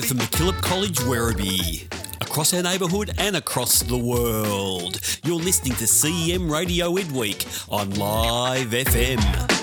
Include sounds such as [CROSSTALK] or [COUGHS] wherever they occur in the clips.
Live from MacKillop College, Werribee. Across our neighbourhood and across the world. You're listening to CEM Radio Midweek on Live FM.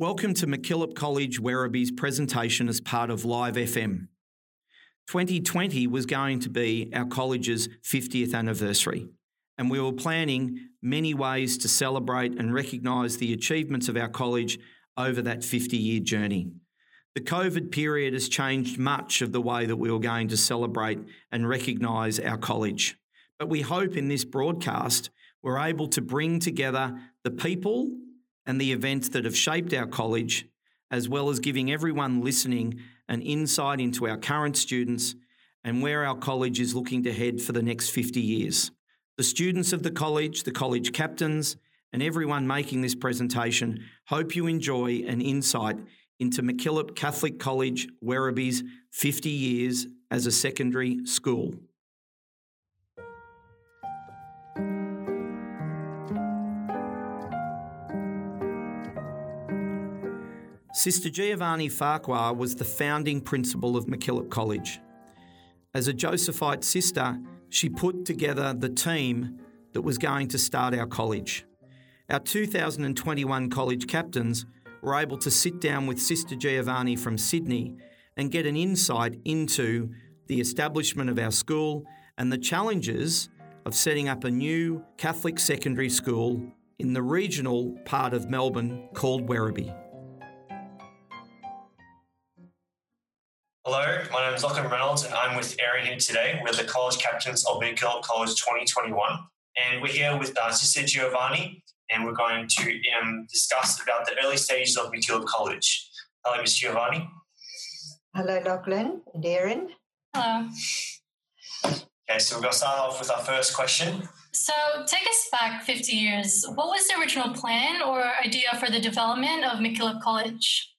Welcome to MacKillop College Werribee's presentation as part of Live FM. 2020 was going to be our college's 50th anniversary, and we were planning many ways to celebrate and recognise the achievements of our college over that 50 year journey. The COVID period has changed much of the way that we were going to celebrate and recognise our college. But we hope in this broadcast we're able to bring together the people and the events that have shaped our college, as well as giving everyone listening an insight into our current students and where our college is looking to head for the next 50 years. The students of the college, the college captains, and everyone making this presentation hope you enjoy an insight into MacKillop Catholic College Werribee's 50 years as a secondary school. Sister Giovanni Farquhar was the founding principal of MacKillop College. As a Josephite sister, she put together the team that was going to start our college. Our 2021 college captains were able to sit down with Sister Giovanni from Sydney and get an insight into the establishment of our school and the challenges of setting up a new Catholic secondary school in the regional part of Melbourne called Werribee. Hello, my name is Lachlan Reynolds and I'm with Erin here today. We're the college captains of MacKillop College 2021 and we're here with uh, Sister Giovanni and we're going to um, discuss about the early stages of MacKillop College. Hello, Miss Giovanni. Hello, Lachlan and Erin. Hello. Okay, so we're going to start off with our first question. So, take us back 50 years. What was the original plan or idea for the development of MacKillop College?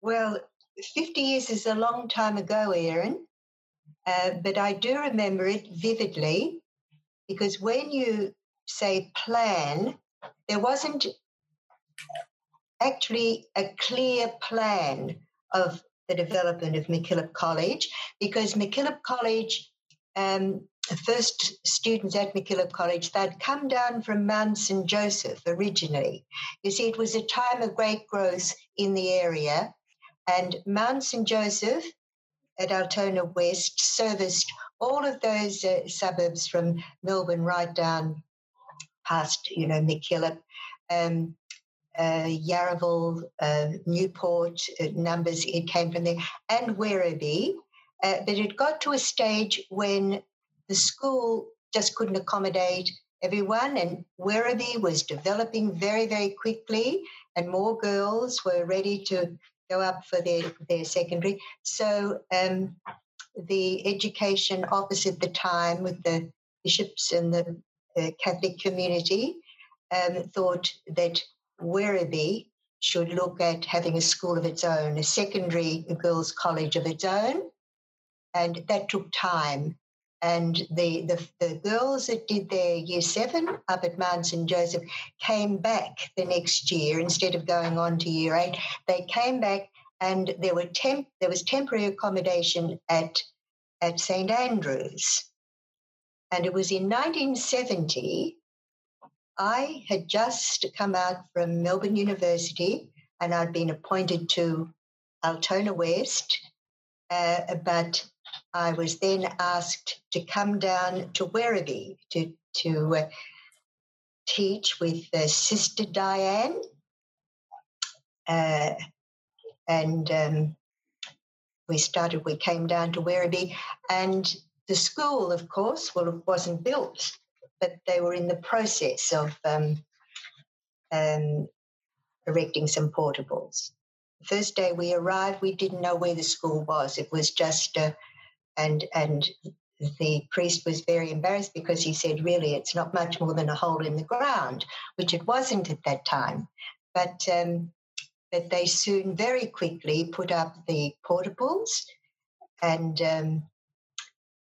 Well, 50 years is a long time ago, Erin, uh, but I do remember it vividly because when you say plan, there wasn't actually a clear plan of the development of MacKillop College because MacKillop College, um, first students at MacKillop College, they'd come down from Mount St. Joseph originally. You see, it was a time of great growth in the area, and Mount St. Joseph at Altona West serviced all of those uh, suburbs from Melbourne right down past, you know, MacKillop. Um, uh, Yarraville, uh, Newport, numbers, it came from there, and Werribee. Uh, but it got to a stage when the school just couldn't accommodate everyone, and Werribee was developing very, very quickly, and more girls were ready to go up for their, their secondary. So um, the education office at the time, with the bishops and the, the Catholic community, um, thought that Werribee should look at having a school of its own, a secondary girls' college of its own. And that took time. And the, the, the girls that did their year seven up at Mount St. Joseph came back the next year instead of going on to year eight. They came back and there were temp, there was temporary accommodation at, at St. Andrews. And it was in 1970 I had just come out from Melbourne University and I'd been appointed to Altona West, uh, but I was then asked to come down to Werribee to, to uh, teach with uh, Sister Diane. Uh, and um, we started, we came down to Werribee, and the school, of course, well, it wasn't built but they were in the process of um, um, erecting some portables. The first day we arrived, we didn't know where the school was. It was just, uh, and and the priest was very embarrassed because he said, "Really, it's not much more than a hole in the ground," which it wasn't at that time. But um, but they soon, very quickly, put up the portables, and um,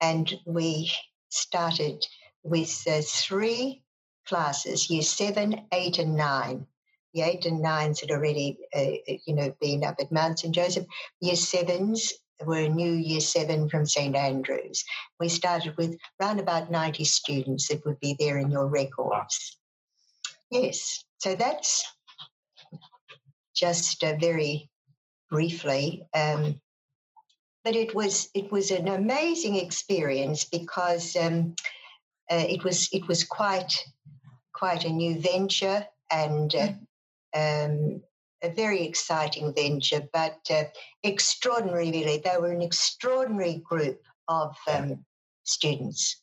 and we started with uh, three classes, year seven, eight, and nine. The eight and nines had already, uh, uh, you know, been up at Mount St. Joseph. Year sevens were new year seven from St. Andrews. We started with around about 90 students that would be there in your records. Yes, so that's just uh, very briefly. Um, but it was it was an amazing experience because um, uh, it was it was quite quite a new venture and uh, um, a very exciting venture, but uh, extraordinary. Really, they were an extraordinary group of um, students,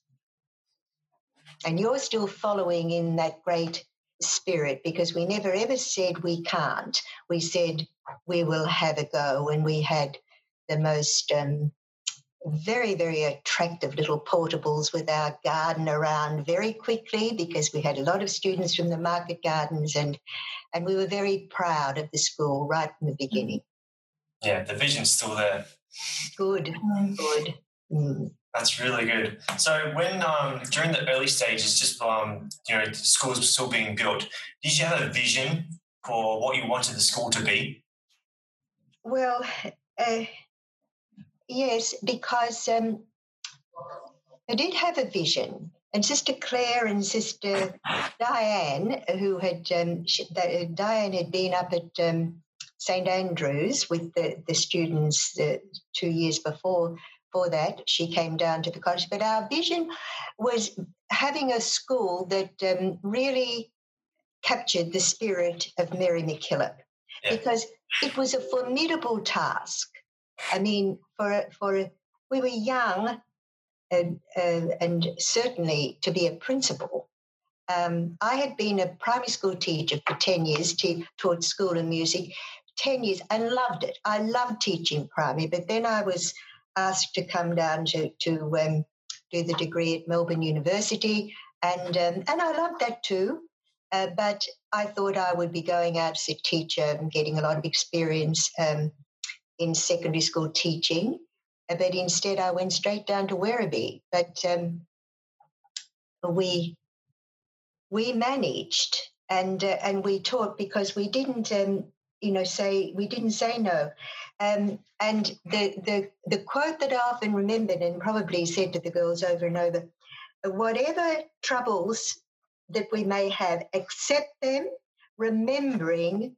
and you're still following in that great spirit because we never ever said we can't. We said we will have a go, and we had the most um, very, very attractive little portables with our garden around very quickly because we had a lot of students from the market gardens and and we were very proud of the school right from the beginning. Yeah, the vision's still there. Good, Mm. good. Mm. That's really good. So when um, during the early stages, just um, you know, the schools were still being built, did you have a vision for what you wanted the school to be? Well, uh, yes, because um, I did have a vision. And Sister Claire and Sister [LAUGHS] Diane, who had um, she, uh, Diane had been up at um, St Andrews with the, the students uh, two years before for that. She came down to the college, but our vision was having a school that um, really captured the spirit of Mary MacKillop Yeah. because it was a formidable task. I mean, for for we were young, and uh, and certainly to be a principal. Um, I had been a primary school teacher for ten years, te- taught school and music, ten years, and loved it. I loved teaching primary, but then I was asked to come down to to um, do the degree at Melbourne University, and um, and I loved that too. Uh, but I thought I would be going out as a teacher and getting a lot of experience um, in secondary school teaching. But instead, I went straight down to Werribee. But um, we we managed and uh, and we taught because we didn't um, you know say we didn't say no. Um, and the, the the quote that I often remembered and probably said to the girls over and over, whatever troubles that we may have, accept them, remembering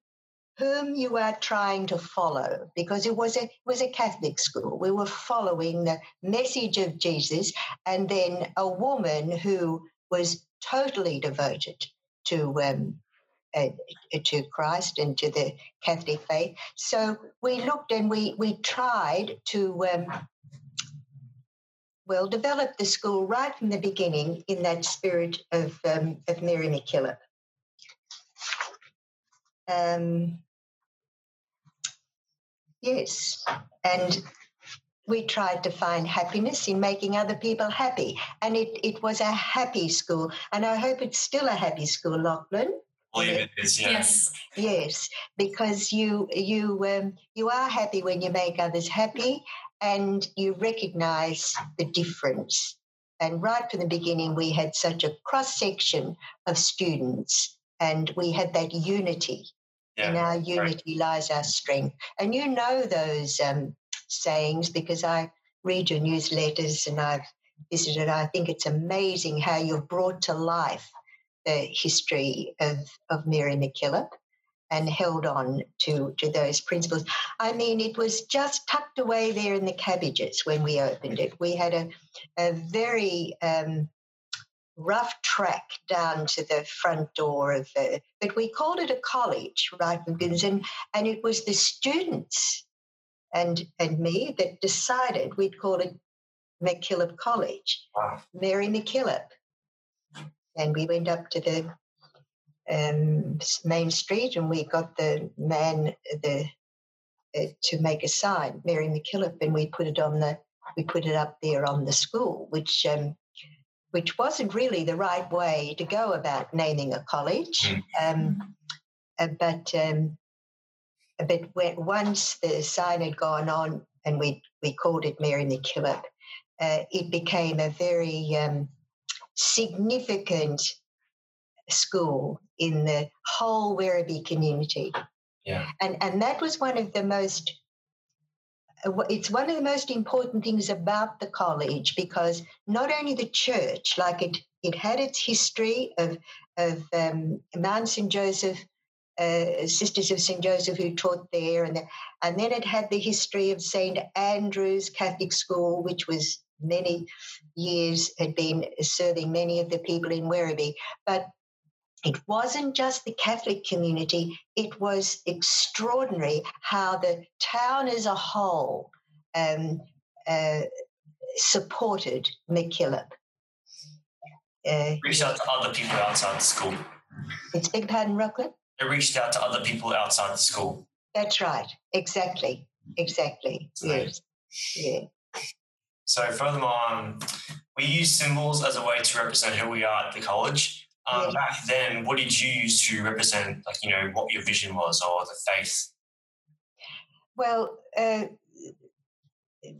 whom you are trying to follow, because it was a it was a Catholic school. We were following the message of Jesus, and then a woman who was totally devoted to um, uh, to Christ and to the Catholic faith. So we looked and we we tried to. Um, well, develop the school right from the beginning in that spirit of um, of Mary MacKillop. Um, yes, and we tried to find happiness in making other people happy, and it, it was a happy school, and I hope it's still a happy school, Lachlan. believe it is, yeah. Yes. Yes, because you you um, you are happy when you make others happy, and you recognise the difference. And right from the beginning, we had such a cross section of students, and we had that unity. In our unity lies our strength, and you know those um, sayings because I read your newsletters and I've visited. I think it's amazing how you've brought to life the history of, of Mary MacKillop and held on to, to those principles. I mean, it was just tucked away there in the cabbages when we opened it. We had a, a very um, rough track down to the front door of the, but we called it a college, right, from beginnings, and, and it was the students and, and me that decided we'd call it MacKillop College. Wow. Mary MacKillop. And we went up to the um, main street and we got the man the uh, to make a sign, Mary MacKillop, and we put it on the we put it up there on the school, which um, which wasn't really the right way to go about naming a college. Um, uh, but um, but once the sign had gone on and we we called it Mary MacKillop, uh, it became a very um, significant school in the whole Werribee community. Yeah. And, and that was one of the most, it's one of the most important things about the college because not only the church, like it, it had its history of, of um, Mount St. Joseph, uh, Sisters of St. Joseph who taught there, and, the, and then it had the history of St. Andrew's Catholic School, which was many years, had been serving many of the people in Werribee. But it wasn't just the Catholic community, it was extraordinary how the town as a whole um, uh, supported MacKillop. Uh, Reached out to other people outside the school. it's big pardon, Lachlan? They reached out to other people outside the school. That's right. Exactly. Exactly. Right. Yes. Yeah. So furthermore, um, we use symbols as a way to represent who we are at the college. Um. Back then, what did you use to represent, like you know, what your vision was or the faith? Well, uh,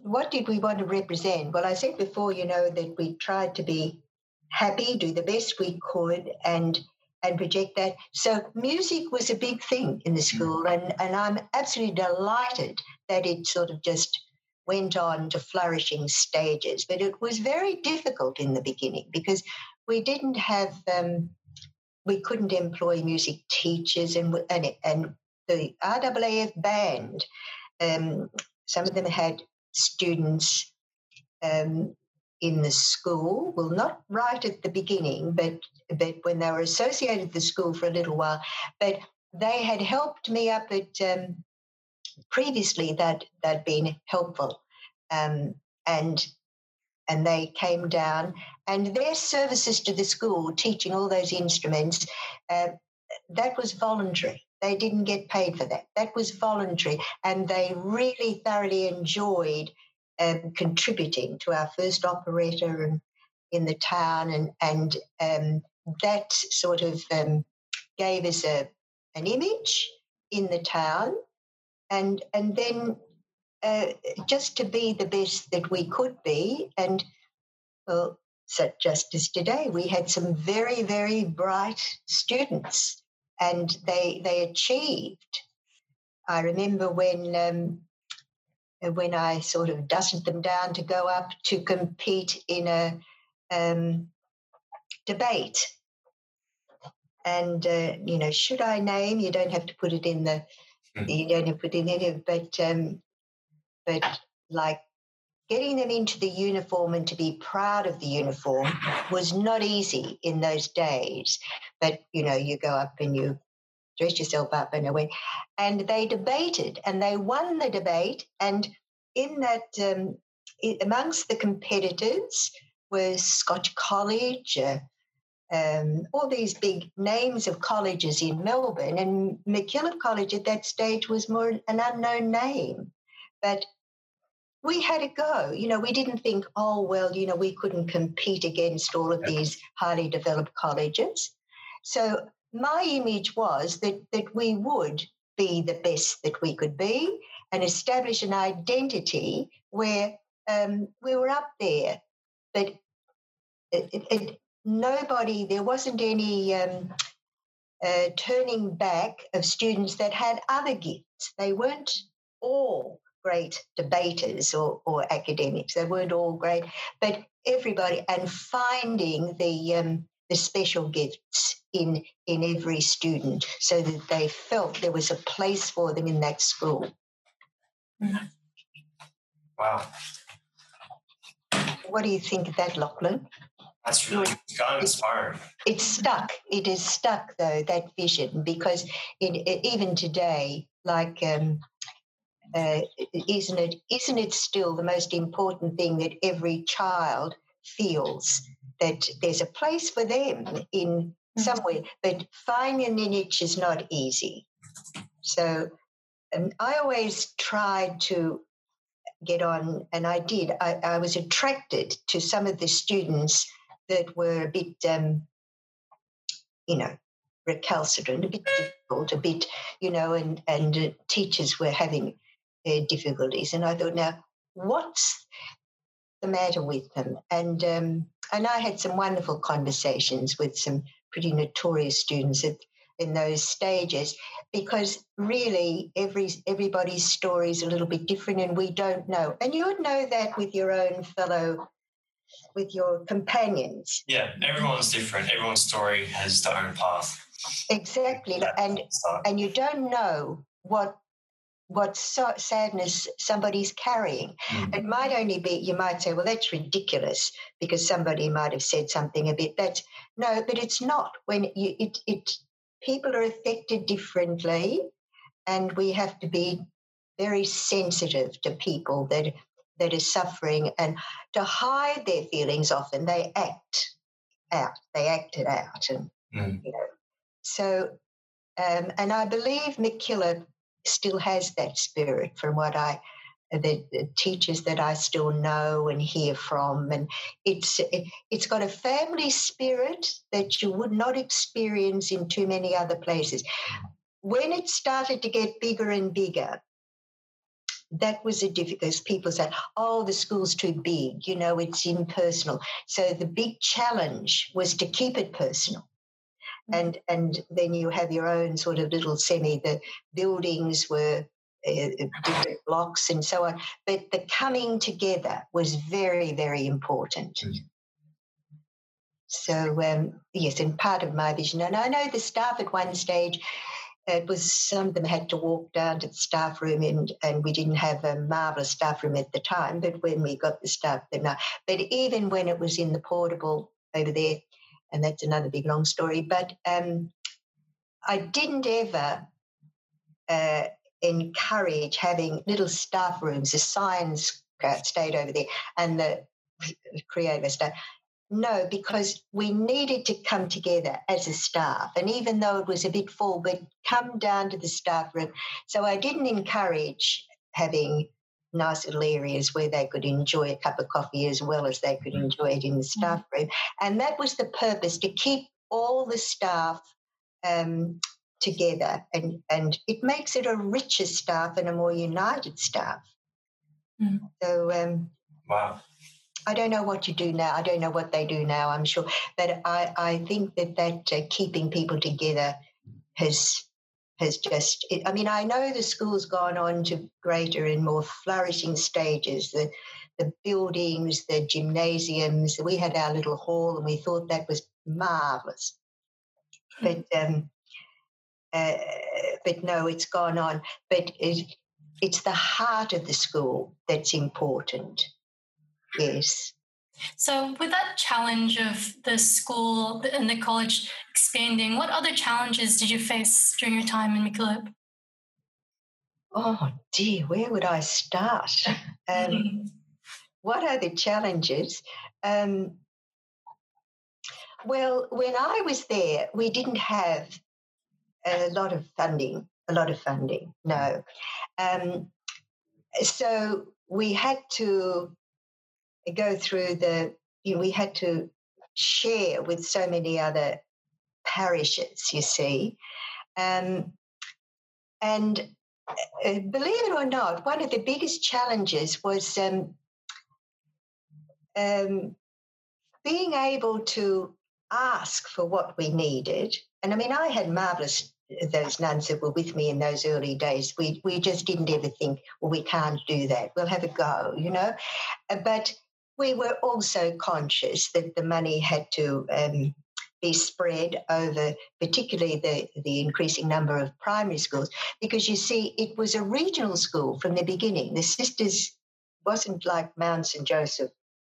what did we want to represent? Well, I said before, you know, that we tried to be happy, do the best we could, and and project that. So music was a big thing in the school, and and I'm absolutely delighted that it sort of just went on to flourishing stages. But it was very difficult in the beginning because we didn't have. Um, we couldn't employ music teachers and and, and the RAAF band, um, some of them had students um, in the school. Well, not right at the beginning, but but when they were associated with the school for a little while. But they had helped me up at um, previously that they'd been helpful, um, and and they came down and their services to the school, teaching all those instruments, uh, that was voluntary. They didn't get paid for that. That was voluntary, and they really thoroughly enjoyed um, contributing to our first operetta and in the town, and and um, that sort of um, gave us a an image in the town, and and then uh, just to be the best that we could be, and well, so just as today, we had some very very bright students, and they they achieved. I remember when um, when I sort of dusted them down to go up to compete in a um, debate. And, uh, you know, should I name? You don't have to put it in the, mm. you don't have to put in any, but, um, but like getting them into the uniform and to be proud of the uniform was not easy in those days. But, you know, you go up and you dress yourself up and away. And they debated and they won the debate. And in that, um, amongst the competitors was Scotch College, uh, um, all these big names of colleges in Melbourne. And MacKillop College at that stage was more an unknown name. But we had a go. You know, we didn't think, oh, well, you know, we couldn't compete against all of these highly developed colleges. So my image was that that we would be the best that we could be and establish an identity where um, we were up there. But it, it, it, nobody, there wasn't any um, uh, turning back of students that had other gifts. They weren't all great debaters or, or academics. They weren't all great, but everybody, and finding the um, the special gifts in in every student so that they felt there was a place for them in that school. Wow. What do you think of that, Lachlan? That's really kind of inspiring. It's stuck. It is stuck, though, that vision, because in, even today, like, um, uh, isn't it? Isn't it still the most important thing that every child feels that there's a place for them in mm-hmm. somewhere, but finding an niche is not easy. So um, I always tried to get on, and I did. I, I, was attracted to some of the students that were a bit, um, you know, recalcitrant, a bit difficult, a bit, you know, and and uh, teachers were having uh, difficulties. And I thought, now, what's the matter with them? And um, and I had some wonderful conversations with some pretty notorious students at, in those stages because really every everybody's story is a little bit different and we don't know and you would know that with your own fellow with your companions yeah everyone's different everyone's story has their own path exactly and and you don't know what what so sadness somebody's carrying. Mm. It might only be, you might say, well, that's ridiculous because somebody might have said something a bit. That's no, but it's not. When you, it, it, people are affected differently, and we have to be very sensitive to people that that are suffering and to hide their feelings. Often they act out, they act it out, and mm. you know. So, um, and I believe MacKillop still has that spirit from what I the, teachers that I still know and hear from, and it's it, it's got a family spirit that you would not experience in too many other places. When it started to get bigger and bigger, that was a difficult. People said, "Oh, the school's too big," you know, it's impersonal. So the big challenge was to keep it personal and and then you have your own sort of little semi. The buildings were uh, uh, different [LAUGHS] blocks and so on, but the coming together was very very important. Mm. So um, yes, and part of my vision, and I know the staff at one stage it was some of them had to walk down to the staff room and, and we didn't have a marvelous staff room at the time but when we got the staff then but even when it was in the portable over there and that's another big long story but um, i didn't ever uh, encourage having little staff rooms the science stayed over there and the creative staff no, because we needed to come together as a staff. And even though it was a bit full, we'd come down to the staff room. So I didn't encourage having nice little areas where they could enjoy a cup of coffee as well as they could mm. enjoy it in the staff mm. room. And that was the purpose to keep all the staff um, together. And, and it makes it a richer staff and a more united staff. Mm. So, um, wow. I don't know what you do now. I don't know what they do now, I'm sure. But I, I think that that uh, keeping people together has has just, I mean, I know the school's gone on to greater and more flourishing stages. The, the buildings, the gymnasiums, we had our little hall and we thought that was marvelous. But, um, uh, but no, it's gone on. But it, it's the heart of the school that's important. Yes. So, with that challenge of the school and the college expanding, what other challenges did you face during your time in MacKillop? Oh dear, where would I start? [LAUGHS] Um, what are the challenges? Um, well, when I was there, we didn't have a lot of funding. A lot of funding, no. Um, so we had to go through the, you know, we had to share with so many other parishes, you see. Um, and uh, believe it or not, one of the biggest challenges was um, um, being able to ask for what we needed. And I mean, I had marvelous those nuns that were with me in those early days. We we just didn't ever think, well, we can't do that. We'll have a go, you know. Uh, but we were also conscious that the money had to um, be spread over particularly the, the increasing number of primary schools because you see it was a regional school from the beginning the sisters wasn't like mount st joseph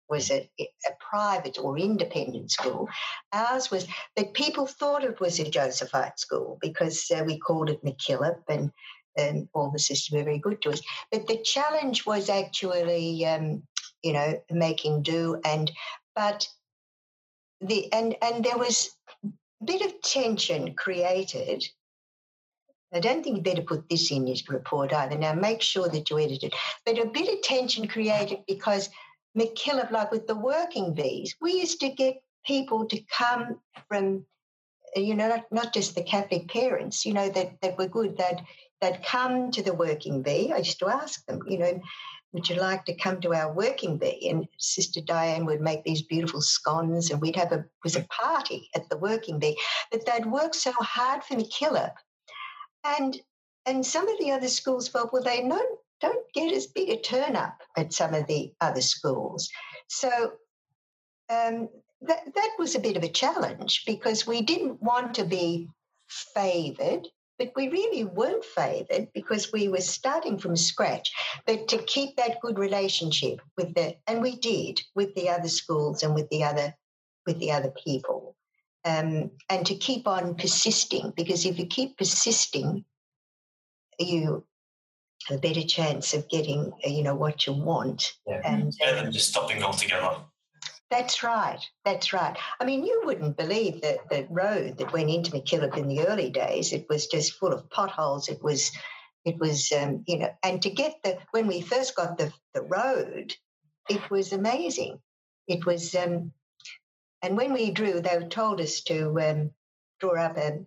was a, a private or independent school ours was but people thought it was a josephite school because uh, we called it MacKillop and and all the sisters were very good to us. But the challenge was actually um, you know, making do. And but the and and there was a bit of tension created. I don't think you better put this in your report either. Now make sure that you edit it. But a bit of tension created because MacKillop, like with the working bees, we used to get people to come from, you know, not, not just the Catholic parents, you know, that, that were good, that that come to the working bee. I used to ask them, you know, would you like to come to our working bee? And Sister Diane would make these beautiful scones, and we'd have a was a party at the working bee. But they'd worked so hard for MacKillop, and and some of the other schools felt, well, they don't don't get as big a turn up at some of the other schools. So um, that that was a bit of a challenge because we didn't want to be favoured but we really weren't favoured because we were starting from scratch. But to keep that good relationship with the, and we did with the other schools and with the other, with the other people, um, and to keep on persisting because if you keep persisting, you have a better chance of getting, you know, what you want. Yeah. And better than just stopping altogether. That's right. That's right. I mean, you wouldn't believe that the road that went into MacKillop in the early days. It was just full of potholes. It was, it was, um, you know, and to get the when we first got the the road, it was amazing. It was, um, and when we drew, they told us to um, draw up a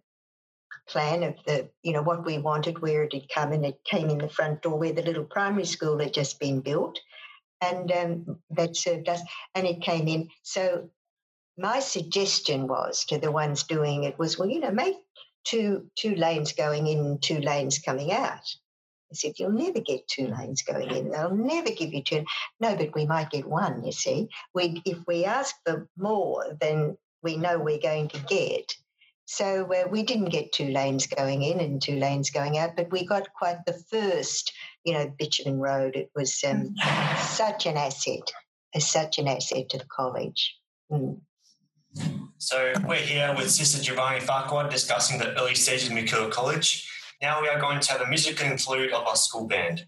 plan of the, you know, what we wanted, where it had come, and it came in the front door where the little primary school had just been built and um, that served us, and it came in. So my suggestion was to the ones doing it was, well, you know, make two two lanes going in, two lanes coming out. I said, you'll never get two lanes going in. They'll never give you two. No, but we might get one. You see, we if we ask for more than we know we're going to get, So uh, we didn't get two lanes going in and two lanes going out, but we got quite the first, you know, bitumen road. It was um, such an asset, such an asset to the college. Mm. So we're here with Sister Giovanni Farquhar discussing the early stages of MacKillop College. Now we are going to have a musical interlude of our school band.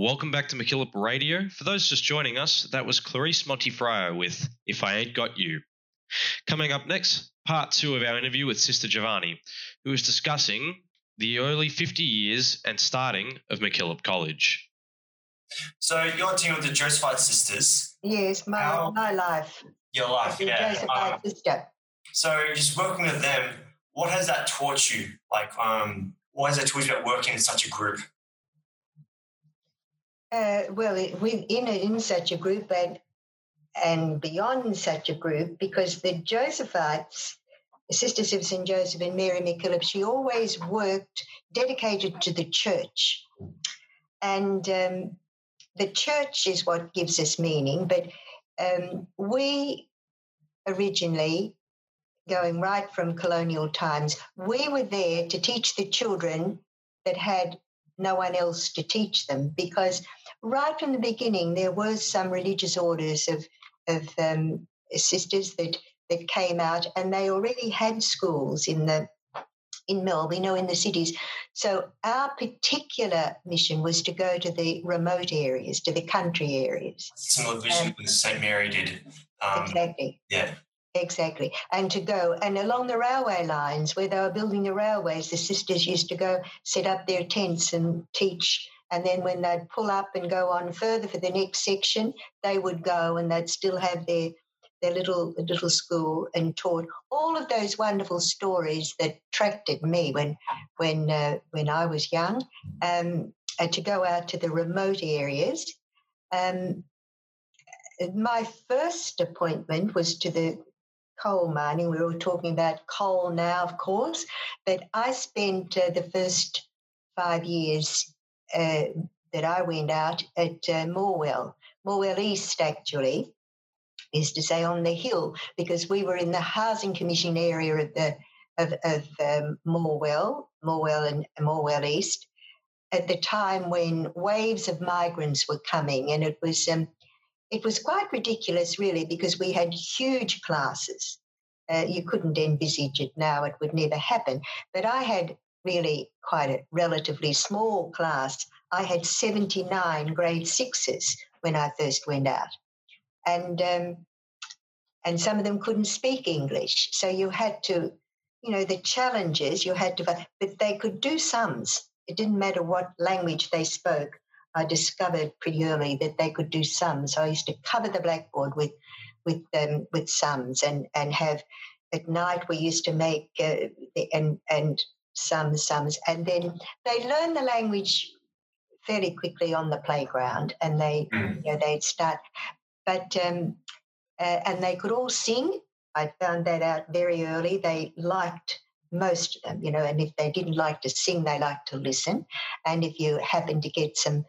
Welcome back to MacKillop Radio. For those just joining us, that was Clarice Montifraio with If I Ain't Got You. Coming up next, part two of our interview with Sister Giovanni, who is discussing the early 50 years and starting of MacKillop College. So you're a team of the Josephite sisters. Yes, my, How, my life. Your life, yeah. Josephite um, sister. So just working with them, what has that taught you? Like, um, what has that taught you about working in such a group? Uh, well, in in such a group and and beyond such a group, because the Josephites, sisters of St. Joseph and Mary MacKillop, she always worked dedicated to the church, and um, the church is what gives us meaning. But um, we originally going right from colonial times. We were there to teach the children that had no one else to teach them because right from the beginning there were some religious orders of of um, sisters that that came out and they already had schools in the in Melbourne, you know, in the cities. So our particular mission was to go to the remote areas, to the country areas. Similar vision Um, St. Mary did. Um, exactly. yeah. Exactly. And to go and along the railway lines where they were building the railways, the sisters used to go set up their tents and teach. And then when they'd pull up and go on further for the next section, they would go and they'd still have their their little little school and taught all of those wonderful stories that attracted me when when uh, when I was young. Um, and to go out to the remote areas. Um, my first appointment was to the coal mining. We were talking about coal now, of course, but I spent uh, the first five years uh, that I went out at uh, Morwell, Morwell East, actually, is to say on the hill, because we were in the housing commission area of the of, of um, Morwell, Morwell and Morwell East, at the time when waves of migrants were coming, and it was um, it was quite ridiculous, really, because we had huge classes. Uh, you couldn't envisage it now; it would never happen. But I had really quite a relatively small class. I had seventy nine grade sixes when I first went out, and um, and some of them couldn't speak English, so you had to, you know, the challenges you had to, but they could do sums. It didn't matter what language they spoke. I discovered pretty early that they could do sums. So I used to cover the blackboard with with um, with sums and and have at night we used to make uh, the, and and sums sums and then they learn the language fairly quickly on the playground and they Mm. you know they'd start but um, uh, and they could all sing. I found that out very early. They liked most of them, you know, and if they didn't like to sing, they liked to listen. And if you happened to get some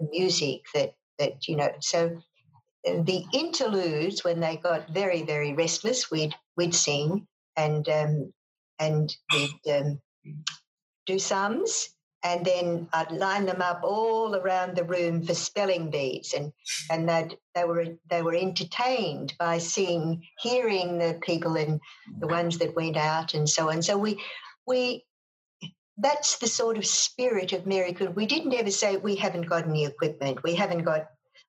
music that that you know, so the interludes when they got very very restless, we'd we'd sing and um, and we'd um, do sums. And then I'd line them up all around the room for spelling bees, and and they they were they were entertained by seeing, hearing the people and the ones that went out and so on. So we we that's the sort of spirit of Mary Good. We didn't ever say we haven't got any equipment, we haven't got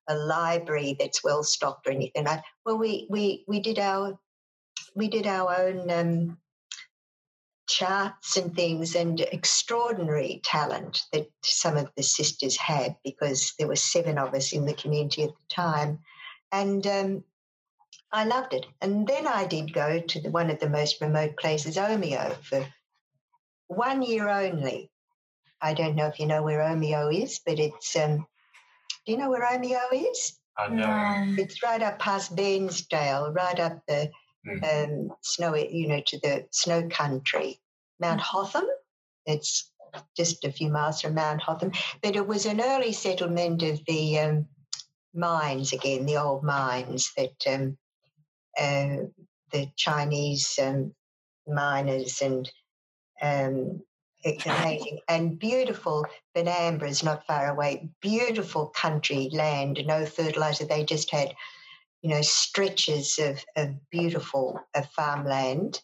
a library that's well stocked or anything. like well, we we we did our we did our own um, charts and things and extraordinary talent that some of the sisters had because there were seven of us in the community at the time and um, i loved it and then i did go to the, one of the most remote places omeo for one year only. I don't know if you know where omeo is but it's um, do you know where omeo is? I know. It's right up past Bairnsdale, right up the um, snowy, you know, to the snow country. Mount Hotham, it's just a few miles from Mount Hotham, but it was an early settlement of the um, mines again, the old mines that um, uh, the Chinese um, miners and um, amazing and beautiful Benambra is not far away, beautiful country land, no fertilizer. They just had, you know, stretches of, of beautiful uh, farmland.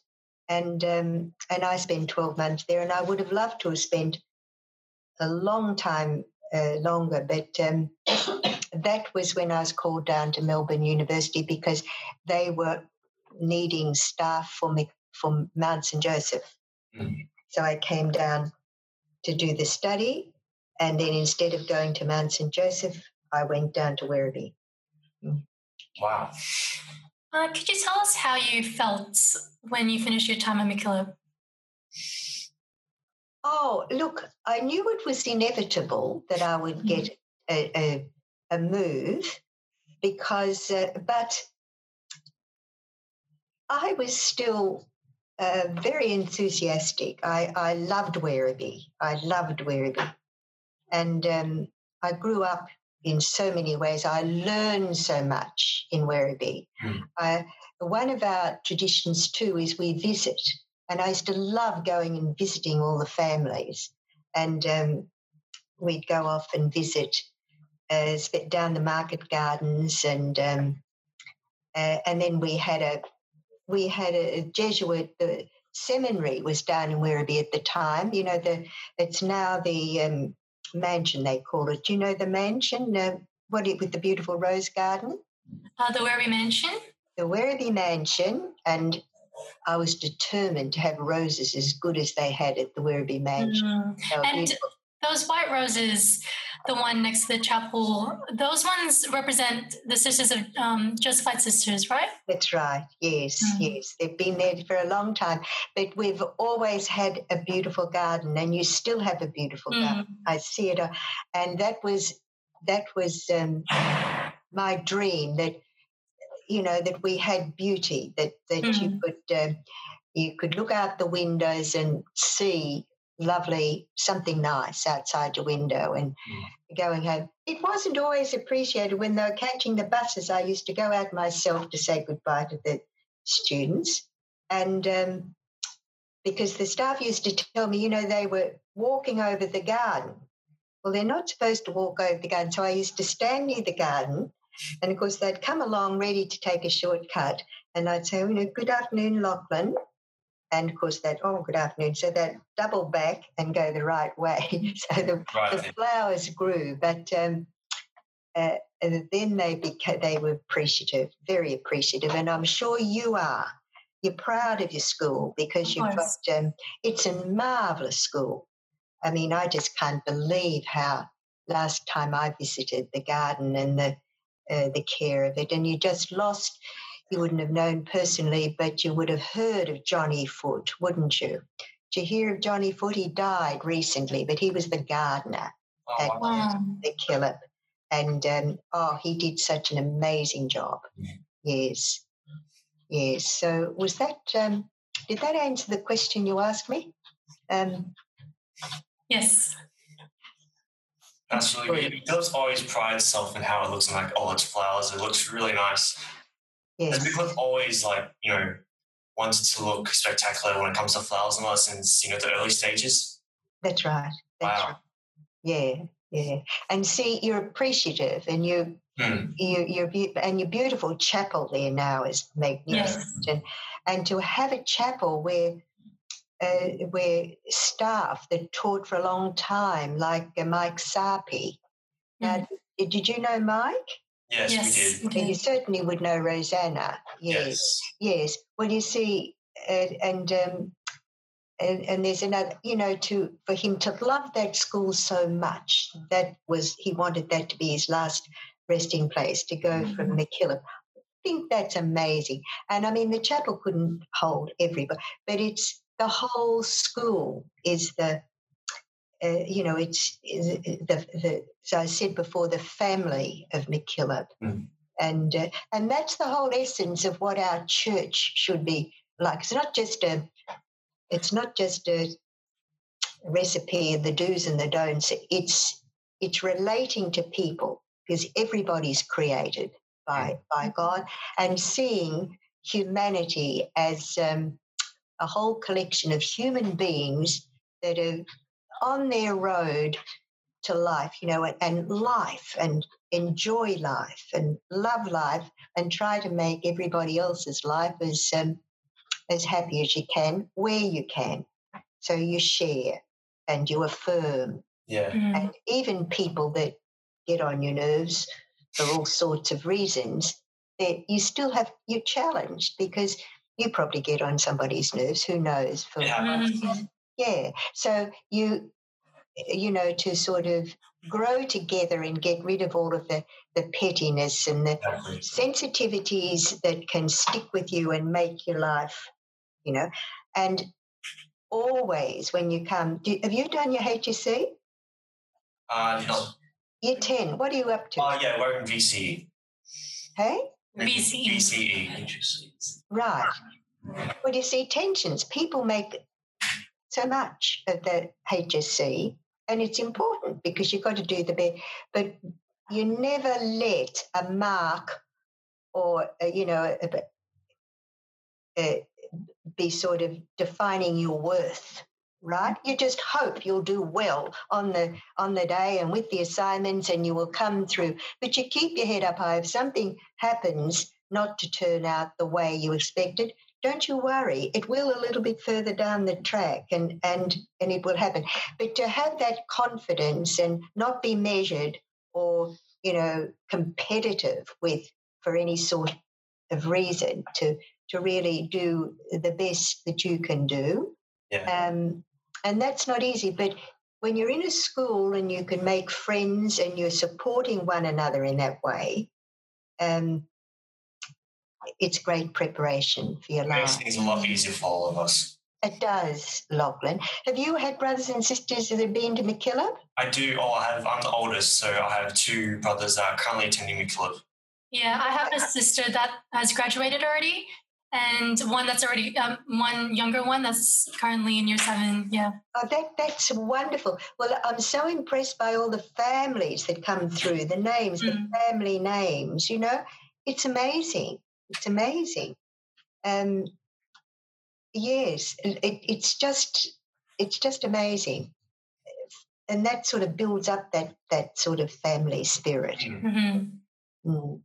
And um, and I spent 12 months there, and I would have loved to have spent a long time uh, longer, but um, [COUGHS] that was when I was called down to Melbourne University because they were needing staff for me for Mount St Joseph. Mm. So I came down to do the study, and then instead of going to Mount St Joseph, I went down to Werribee. Wow. uh, could you tell us how you felt when you finished your time at MacKillop? Oh, look, I knew it was inevitable that I would get a, a, a move because, uh, but I was still uh, very enthusiastic. I, I loved Werribee. I loved Werribee. And um, I grew up in so many ways. I learned so much in Werribee. Mm. I, one of our traditions too is we visit, and I used to love going and visiting all the families. And um, we'd go off and visit uh, down the market gardens, and um, uh, and then we had a we had a Jesuit. The seminary was down in Werribee at the time. You know, the it's now the um, mansion they call it. Do you know the mansion? Uh, what it, with the beautiful rose garden? Uh, the Werribee Mansion. The Werribee Mansion, and I was determined to have roses as good as they had at the Werribee Mansion. Mm. And beautiful. those white roses, the one next to the chapel, those ones represent the sisters of um, Josephite sisters, right? That's right. Yes, Mm. yes. They've been there for a long time, but we've always had a beautiful garden, and you still have a beautiful garden. Mm. I see it, uh, and that was that was um, my dream that you know that we had beauty that that you Mm. could um, you could look out the windows and see lovely something nice outside your window and going home. It wasn't always appreciated when they were catching the buses. I used to go out myself to say goodbye to the students, and um, because the staff used to tell me, you know, they were walking over the garden. Well, they're not supposed to walk over the garden, so I used to stand near the garden, and of course they'd come along ready to take a shortcut, and I'd say, you know, good afternoon, Lachlan. And of course, that oh, good afternoon. So they'd double back and go the right way. [LAUGHS] so the Right. the flowers grew, but um, uh, and then they became they were appreciative, very appreciative, and I'm sure you are. You're proud of your school because you've got um, it's a marvelous school. I mean, I just can't believe how last time I visited the garden and the uh, the care of it, and you just lost. You wouldn't have known personally, but you would have heard of Johnny Foot, wouldn't you? Did you hear of Johnny Foot? He died recently, but he was the gardener Oh, wow. Wow. the killer. And um, oh, he did such an amazing job. Yes, yes. So was that? Um, did that answer the question you asked me? Um, Yes. That's really good. It does always pride itself in how it looks and like, oh, it's flowers. It looks really nice. Yes, Has MacKillop always like, you know, wanted to look spectacular when it comes to flowers and all since, you know, the early stages? that's right. That's Wow. right. Yeah, yeah. And see, you're appreciative, and you, Hmm. you, you're, beau- and your beautiful chapel there now is magnificent. And, and to have a chapel where uh, where staff that taught for a long time, like uh, Mike Sarpi. Now, did, did you know Mike? Yes, yes. we did. You certainly would know Rosanna. Yes, yes. Well, you see, uh, and um, and and there's another. You know, to for him to love that school so much, that was he wanted that to be his last resting place to go from MacKillop. I think that's amazing. And I mean, the chapel couldn't hold everybody, but it's the whole school is the. Uh, you know, it's, the, the, as I said before, the family of MacKillop and uh, and that's the whole essence of what our church should be like. It's not just a, it's not just a recipe of the do's and the don'ts. It's it's relating to people because everybody's created by by God and seeing humanity as um, a whole collection of human beings that are on their road to life, you know, and, and life and enjoy life and love life and try to make everybody else's life as um, as happy as you can where you can. So you share and you affirm, Yeah. Mm. and even people that get on your nerves for all sorts of reasons, that you still have you're challenged because you probably get on somebody's nerves. Who knows? For It happens. Mhm. Yeah. So you, you know, to sort of grow together and get rid of all of the, the pettiness and the Exactly. sensitivities that can stick with you and make your life, you know. And always when you come, do, have you done your HSC? Uh, no. Year 10, what are you up to? Oh, yeah, we're in VCE. hey? VCE. VCE. Right. Well, you see, tensions, people make so much of the HSC, and it's important because you've got to do the best. But you never let a mark or uh, you know uh, be sort of defining your worth right you just hope you'll do well on the on the day and with the assignments and you will come through but you keep your head up high if something happens not to turn out the way you expected don't you worry it will a little bit further down the track and and and it will happen but to have that confidence and not be measured or you know competitive with for any sort of reason to to really do the best that you can do Yeah. um, and that's not easy but when you're in a school and you can make friends and you're supporting one another in that way um, it's great preparation for your It life makes things a lot easier for all of us. it does lachlan have you had brothers and sisters that have been to MacKillop I do. Oh, I have. I'm the oldest, so I have two brothers that are currently attending MacKillop. Yeah, I have a sister that has graduated already, and one that's already um, one younger one that's currently in year seven. Yeah. Oh, that that's wonderful. Well, I'm so impressed by all the families that come through, the names, the Mm. family names. You know, it's amazing. It's amazing. Um, yes, it, it's just it's just amazing, and that sort of builds up that that sort of family spirit. Mm. hmm Mm.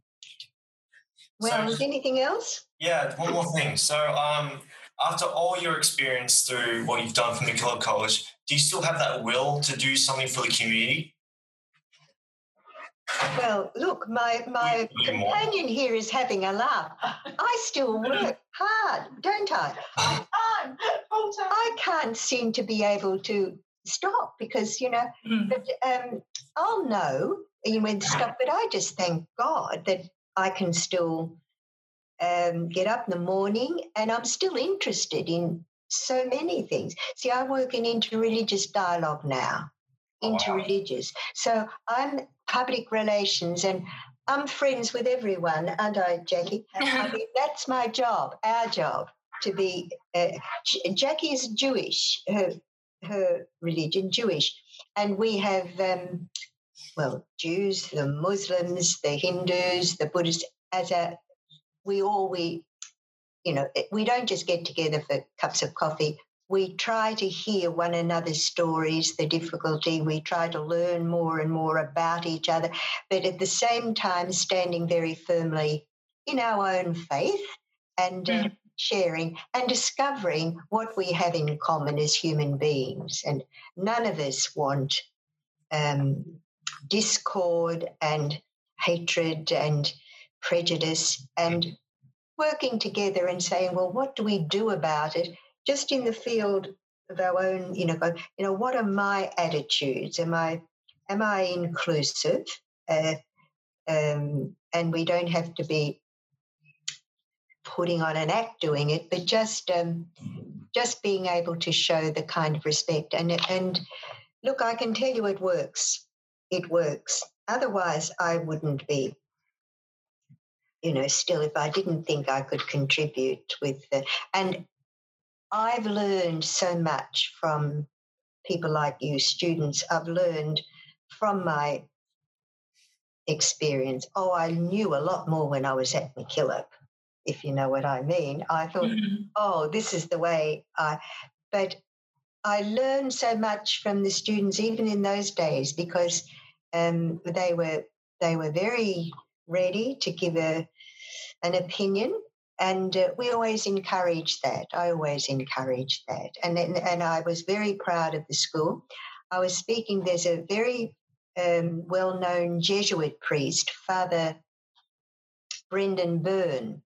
Well, So- anything else? Yeah, one more thing. So, um, after all your experience through what you've done from MacKillop College, do you still have that will to do something for the community? Well, look, my my companion here is having a laugh. I still [LAUGHS] work hard, don't I? I can't seem to be able to stop because you know. Mhm. But um, I'll know you when to stop. But I just thank God that I can still um, get up in the morning and I'm still interested in so many things. See, I work in interreligious dialogue now. Oh, wow. So I'm public relations and I'm friends with everyone, aren't I, Jackie? [LAUGHS] I mean, that's my job, our job, to be. Uh, Jackie is Jewish, her, her religion, Jewish. And we have, um, well, Jews, the Muslims, the Hindus, the Buddhists, as a, we all, we, you know, we don't just get together for cups of coffee. We try to hear one another's stories, the difficulty. We try to learn more and more about each other, but at the same time, standing very firmly in our own faith and uh, sharing and discovering what we have in common as human beings. And none of us want um, discord and hatred and prejudice and working together and saying, well, what do we do about it? Just in the field of our own, you know, you know, what are my attitudes? Am I am I inclusive? Uh, um, and we don't have to be putting on an act doing it, but just um, just being able to show the kind of respect. And and look, I can tell you, it works. It works. Otherwise, I wouldn't be. You know, still, if I didn't think I could contribute with the and I've learned so much from people like you, students. I've learned from my experience. Oh, I knew a lot more when I was at MacKillop, if you know what I mean. I thought, Mhm. oh, this is the way I, but I learned so much from the students, even in those days, because um, they were they were very ready to give a an opinion, and uh, we always encouraged that. I always encouraged that, and and I was very proud of the school. I was speaking. There's a very um, well-known Jesuit priest, Father Brendan Byrne,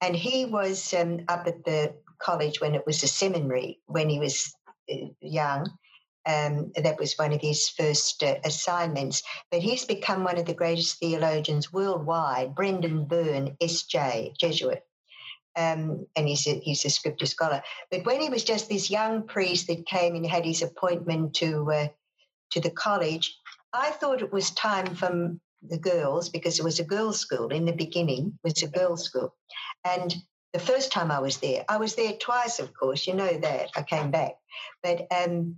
and he was um, up at the college when it was a seminary when he was uh, young. Um, that was one of his first uh, assignments. But he's become one of the greatest theologians worldwide. Brendan Byrne, S.J., Jesuit. Um, and he's a, he's a scripture scholar. But when he was just this young priest that came and had his appointment to uh, to the college, I thought it was time for the girls because it was a girls' school in the beginning. It was a girls' school, and the first time I was there, I was there twice. Of course, you know that I came back, but um,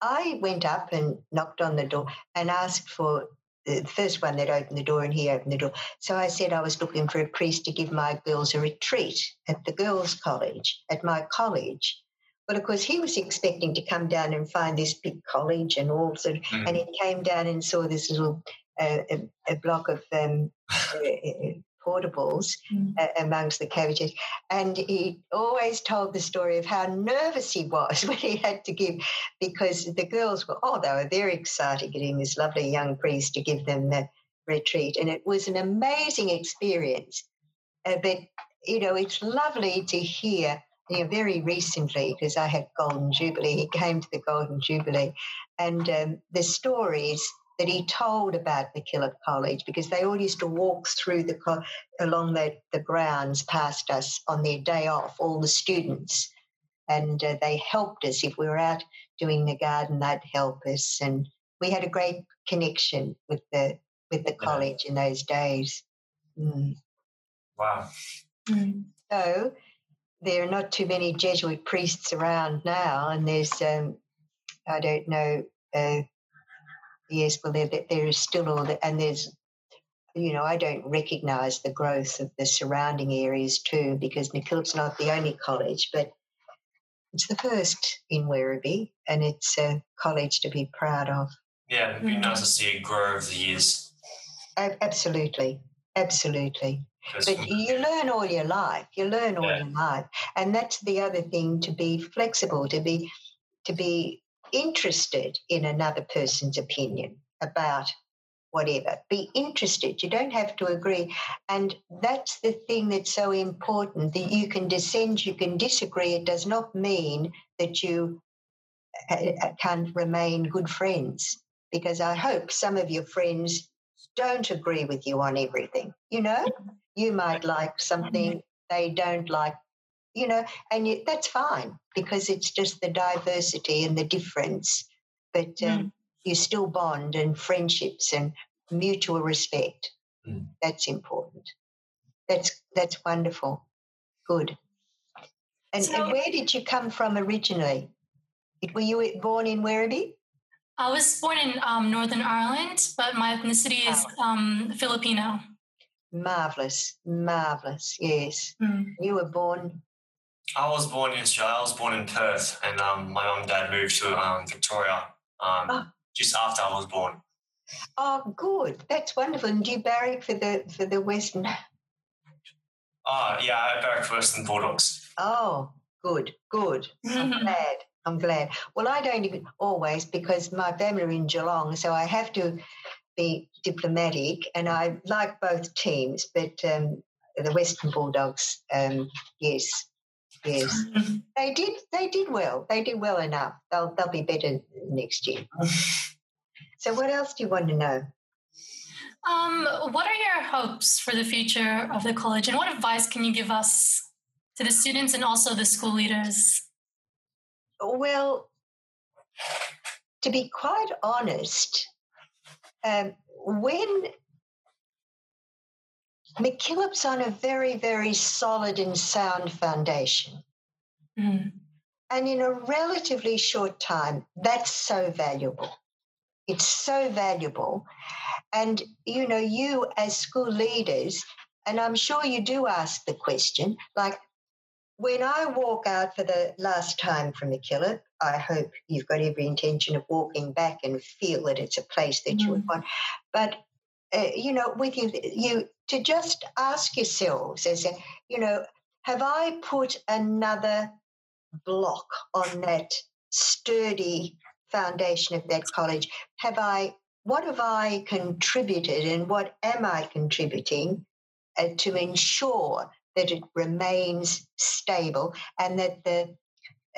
I went up and knocked on the door and asked for the first one that opened the door, and he opened the door. So I said I was looking for a priest to give my girls a retreat at the girls' college, at my college. But of course, he was expecting to come down and find this big college and all sort of, Mm. and he came down and saw this little uh, a, a block of um, [LAUGHS] uh, uh, portables Mm. uh, amongst the cabbages. And he always told the story of how nervous he was [LAUGHS] when he had to give, because the girls were, oh, they were very excited getting this lovely young priest to give them the retreat. And it was an amazing experience. Uh, but, you know, it's lovely to hear. You know, very recently, because I had Golden Jubilee, he came to the Golden Jubilee, and um, the stories that he told about MacKillop College, because they all used to walk through the co- along the, the grounds past us on their day off, all the students. And uh, they helped us. If we were out doing the garden, they'd help us. And we had a great connection with the with the Yeah. college in those days. Mm. Wow. Mm. So there are not too many Jesuit priests around now, and there's um, I don't know. Uh, yes, well, there there is still all that, and there's you know I don't recognise the growth of the surrounding areas too because MacKillop's not the only college, but it's the first in Werribee, and it's a college to be proud of. Yeah, it'd be nice to see it grow over the years. Absolutely, absolutely. But you learn all your life. You learn all Yeah. your life, and that's the other thing: to be flexible, to be to be interested in another person's opinion about whatever. Be interested. You don't have to agree, and that's the thing that's so important. That you can dissent, you can disagree. It does not mean that you uh, uh, can't remain good friends. Because I hope some of your friends don't agree with you on everything. You know, you might like something they don't like, you know, and you, that's fine because it's just the diversity and the difference. But um, you still bond and friendships and mutual respect. Mm. That's important. That's that's wonderful. Good. And, So- and where did you come from originally? Were you born in Werribee? I was born in um, Northern Ireland, but my ethnicity is um, Filipino. Marvelous, marvelous. Yes, Mm. you were born. I was born in Australia. I was born in Perth, and um, my mum and dad moved to um, Victoria um, Ah. just after I was born. Oh, good. That's wonderful. And do you barrack for the for the Western? Oh, yeah, I barracked for Western Bulldogs. Oh, good, good. I'm [LAUGHS] glad. I'm glad. Well, I don't even always because my family are in Geelong, so I have to be diplomatic, and I like both teams, but um, the Western Bulldogs, um, yes, yes, [LAUGHS] they did. They did well. They did well enough. They'll they'll be better next year. [LAUGHS] So, what else do you want to know? Um, what are your hopes for the future of the college, and what advice can you give us to the students and also the school leaders? Well, to be quite honest, um, when MacKillop's on a very, very solid and sound foundation, Mm. and in a relatively short time, that's so valuable. It's so valuable. And, you know, you as school leaders, and I'm sure you do ask the question, like, when I walk out for the last time from MacKillop, I hope you've got every intention of walking back and feel that it's a place that you would want. But uh, you know, with you, you to just ask yourselves, as a, you know, have I put another block on that sturdy foundation of that college? Have I? What have I contributed, and what am I contributing uh, to ensure that it remains stable and that the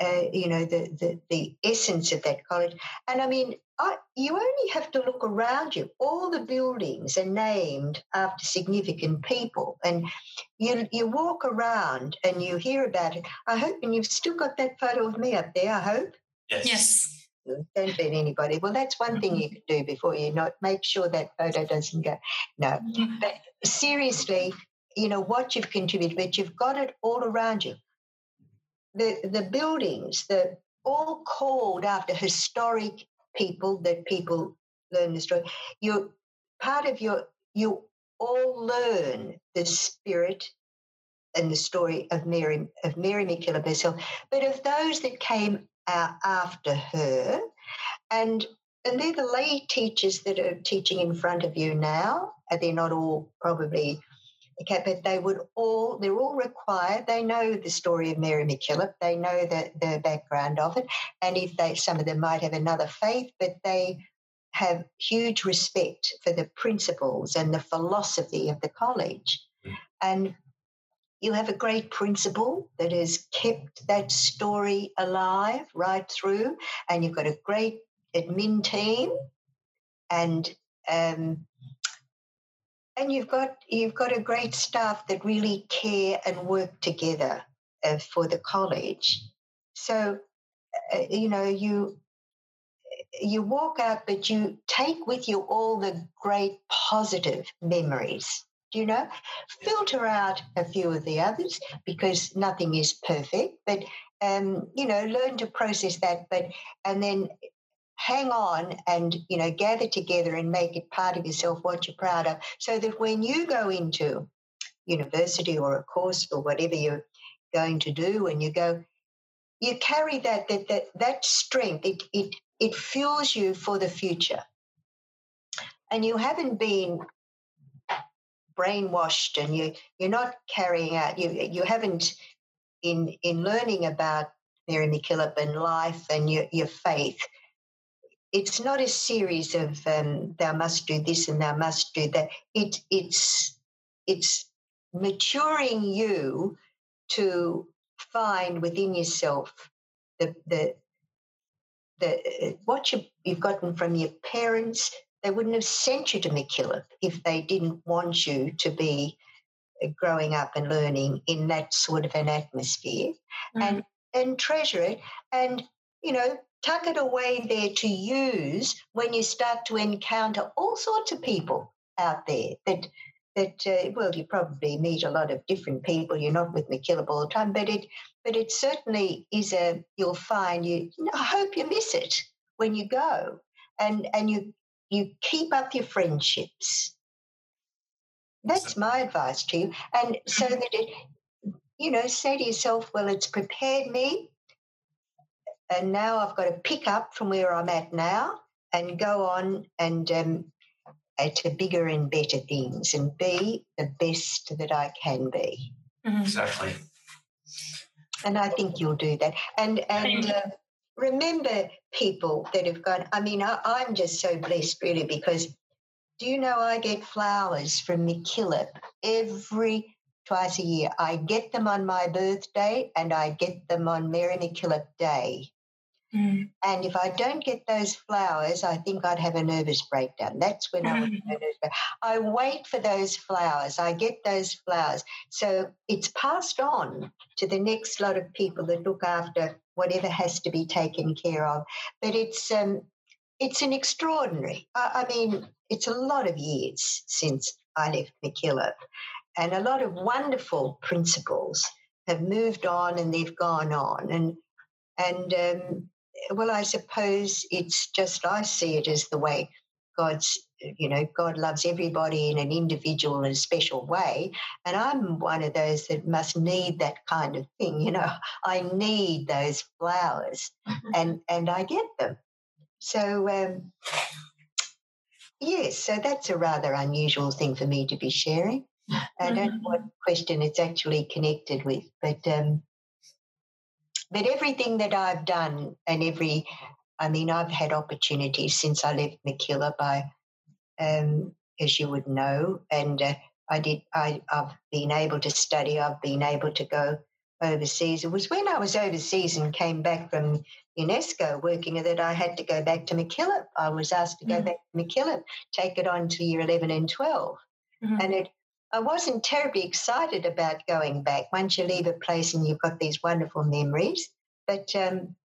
uh, you know the, the the essence of that college. And i mean I, you only have to look around you. All the buildings are named after significant people. And you you walk around and you hear about it. I hope and you've still got that photo of me up there i hope. Yes. Yes. don't let anybody. Well that's one thing you can do before you not make sure that photo doesn't go. No. [LAUGHS] But seriously, you know what you've contributed, but you've got it all around you. The the buildings, the all called after historic people that people learn the story. Your part of your, you all learn the spirit and the story of Mary, of Mary MacKillop herself, but of those that came out after her. And and they're the lay teachers that are teaching in front of you now. And they're not all probably okay, but they would all they're all required. They know the story of Mary MacKillop. They know the, the background of it. And if they some of them might have another faith, but they have huge respect for the principles and the philosophy of the college. Mm. And you have a great principal that has kept that story alive right through, and you've got a great admin team, and um, and you've got you've got a great staff that really care and work together uh, for the college. So uh, you know you you walk out, but you take with you all the great positive memories you know filter out a few of the others because nothing is perfect but um, you know learn to process that but and then hang on and you know gather together and make it part of yourself what you're proud of so that when you go into university or a course or whatever you're going to do and you go you carry that that that, that strength. It, it it fuels you for the future. And you haven't been brainwashed and you you're not carrying out you you haven't in in learning about Mary MacKillop and life and your, your faith it's not a series of um, thou must do this and thou must do that. It it's it's maturing you to find within yourself the the the uh, what you, you've gotten from your parents they wouldn't have sent you to MacKillop if they didn't want you to be uh, growing up and learning in that sort of an atmosphere. Mm. and and treasure it. And you know tuck it away there to use when you start to encounter all sorts of people out there that that uh, well you probably meet a lot of different people you're not with MacKillop all the time but it but it certainly is a you'll find you, you know, I hope you miss it when you go and and you you keep up your friendships. That's my advice to you. And so mm-hmm. that it, you know, say to yourself, well, it's prepared me. And now I've got to pick up from where I'm at now and go on and um, to bigger and better things and be the best that I can be. Mm-hmm. Exactly. And I think you'll do that. And and uh, remember people that have gone. I mean, I, am just so blessed, really, because do you know I get flowers from MacKillop every twice a year. I get them on my birthday and I get them on Mary MacKillop Day. Mm. And if I don't get those flowers, I think I'd have a nervous breakdown. That's when I would mm. nervous. I wait for those flowers. I get those flowers. So it's passed on to the next lot of people that look after whatever has to be taken care of. But it's um, it's an extraordinary. I, I mean, it's a lot of years since I left MacKillop, and a lot of wonderful principals have moved on and they've gone on and and um, well, I suppose it's just, I see it as the way God's, you know, God loves everybody in an individual and special way. And I'm one of those that must need that kind of thing. You know, [LAUGHS] I need those flowers mm-hmm. and, and I get them. So, um, yes, so that's a rather unusual thing for me to be sharing. I don't know mm-hmm. what question it's actually connected with, but um, but everything that I've done and every, I mean, I've had opportunities since I left MacKillop, I, um, as you would know, and uh, I did, I, I've been able to study, I've been able to go overseas. It was when I was overseas and came back from UNESCO working that I had to go back to MacKillop. I was asked to go mm-hmm. back to MacKillop, take it on to year 11 and 12. Mm-hmm. And it I wasn't terribly excited about going back once you leave a place and you've got these wonderful memories. But um,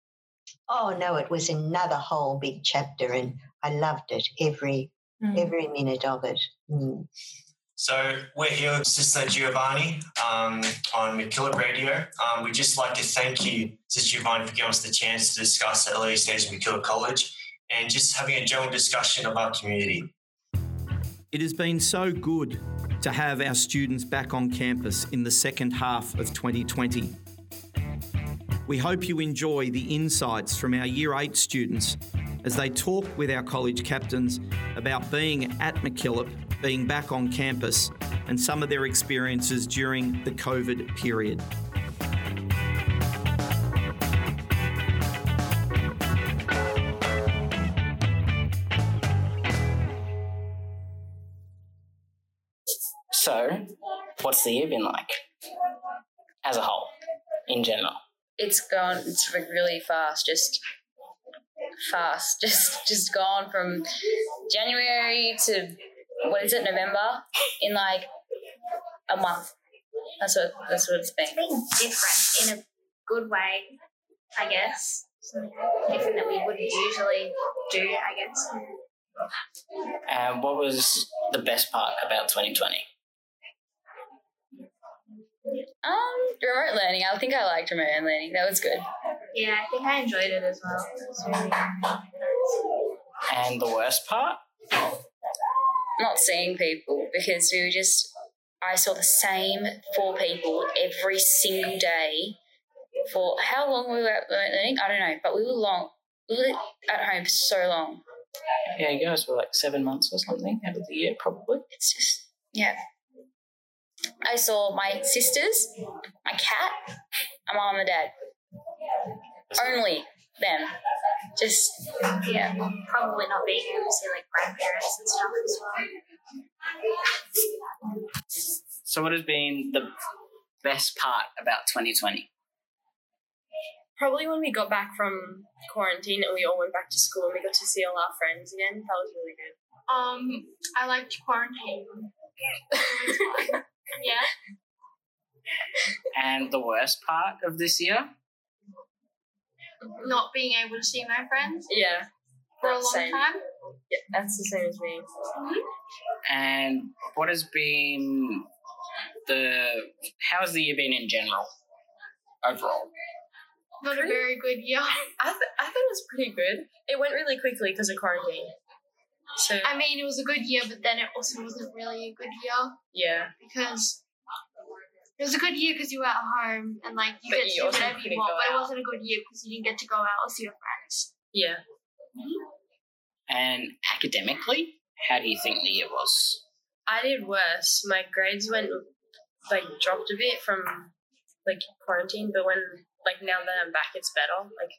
oh no, it was another whole big chapter, and I loved it every mm. every minute of it. Mm. So we're here with Sister Giovanni um, on MacKillop Radio. Um, we'd just like to thank you, Sister Giovanni, for giving us the chance to discuss the early stages of MacKillop College and just having a general discussion of our community. It has been so good to have our students back on campus in the second half of 2020. We hope you enjoy the insights from our Year 8 students as they talk with our college captains about being at MacKillop, being back on campus, and some of their experiences during the COVID period. So, what's the year been like as a whole, in general? it's gone it's really fast just fast [LAUGHS] just just gone from january to what is it november in like a month that's what that's what it's been It's been different in a good way, I guess. Something different that we wouldn't usually do, I guess. And what was the best part about 2020? Um remote learning i think i liked remote learning that was good Yeah, I think I enjoyed it as well. It was really. And the worst part? not seeing people because we were just I saw the same four people every single day for how long we were at remote learning I don't know but we were long we were at home for so long Yeah, you guys were like seven months or something out of the year, probably. it's just yeah I saw my sisters my cat my mom and dad only them just Yeah, probably not being able to see like grandparents and stuff as well. So, what has been the best part about 2020? Probably when we got back from quarantine and we all went back to school and we got to see all our friends again. That was really good. Um, I liked quarantine. [LAUGHS] yeah. And the worst part of this year? Not being able to see my friends Yeah. for a That's long same. time. Yeah, that's the same as me. Mm-hmm. And what has been the. How has the year been in general? Overall? Not a very good year. I, th- I thought it was pretty good. It went really quickly because of quarantine. So, I mean, it was a good year, but then it also wasn't really a good year yeah. because it was a good year because you were at home and like you But get to you do whatever you want. go But it wasn't a good year because you didn't get to go out or see your friends. Yeah. And academically, how do you think the year was? I did worse. My grades went, like, dropped a bit from, like, quarantine, but when, like, now that I'm back, it's better. Like,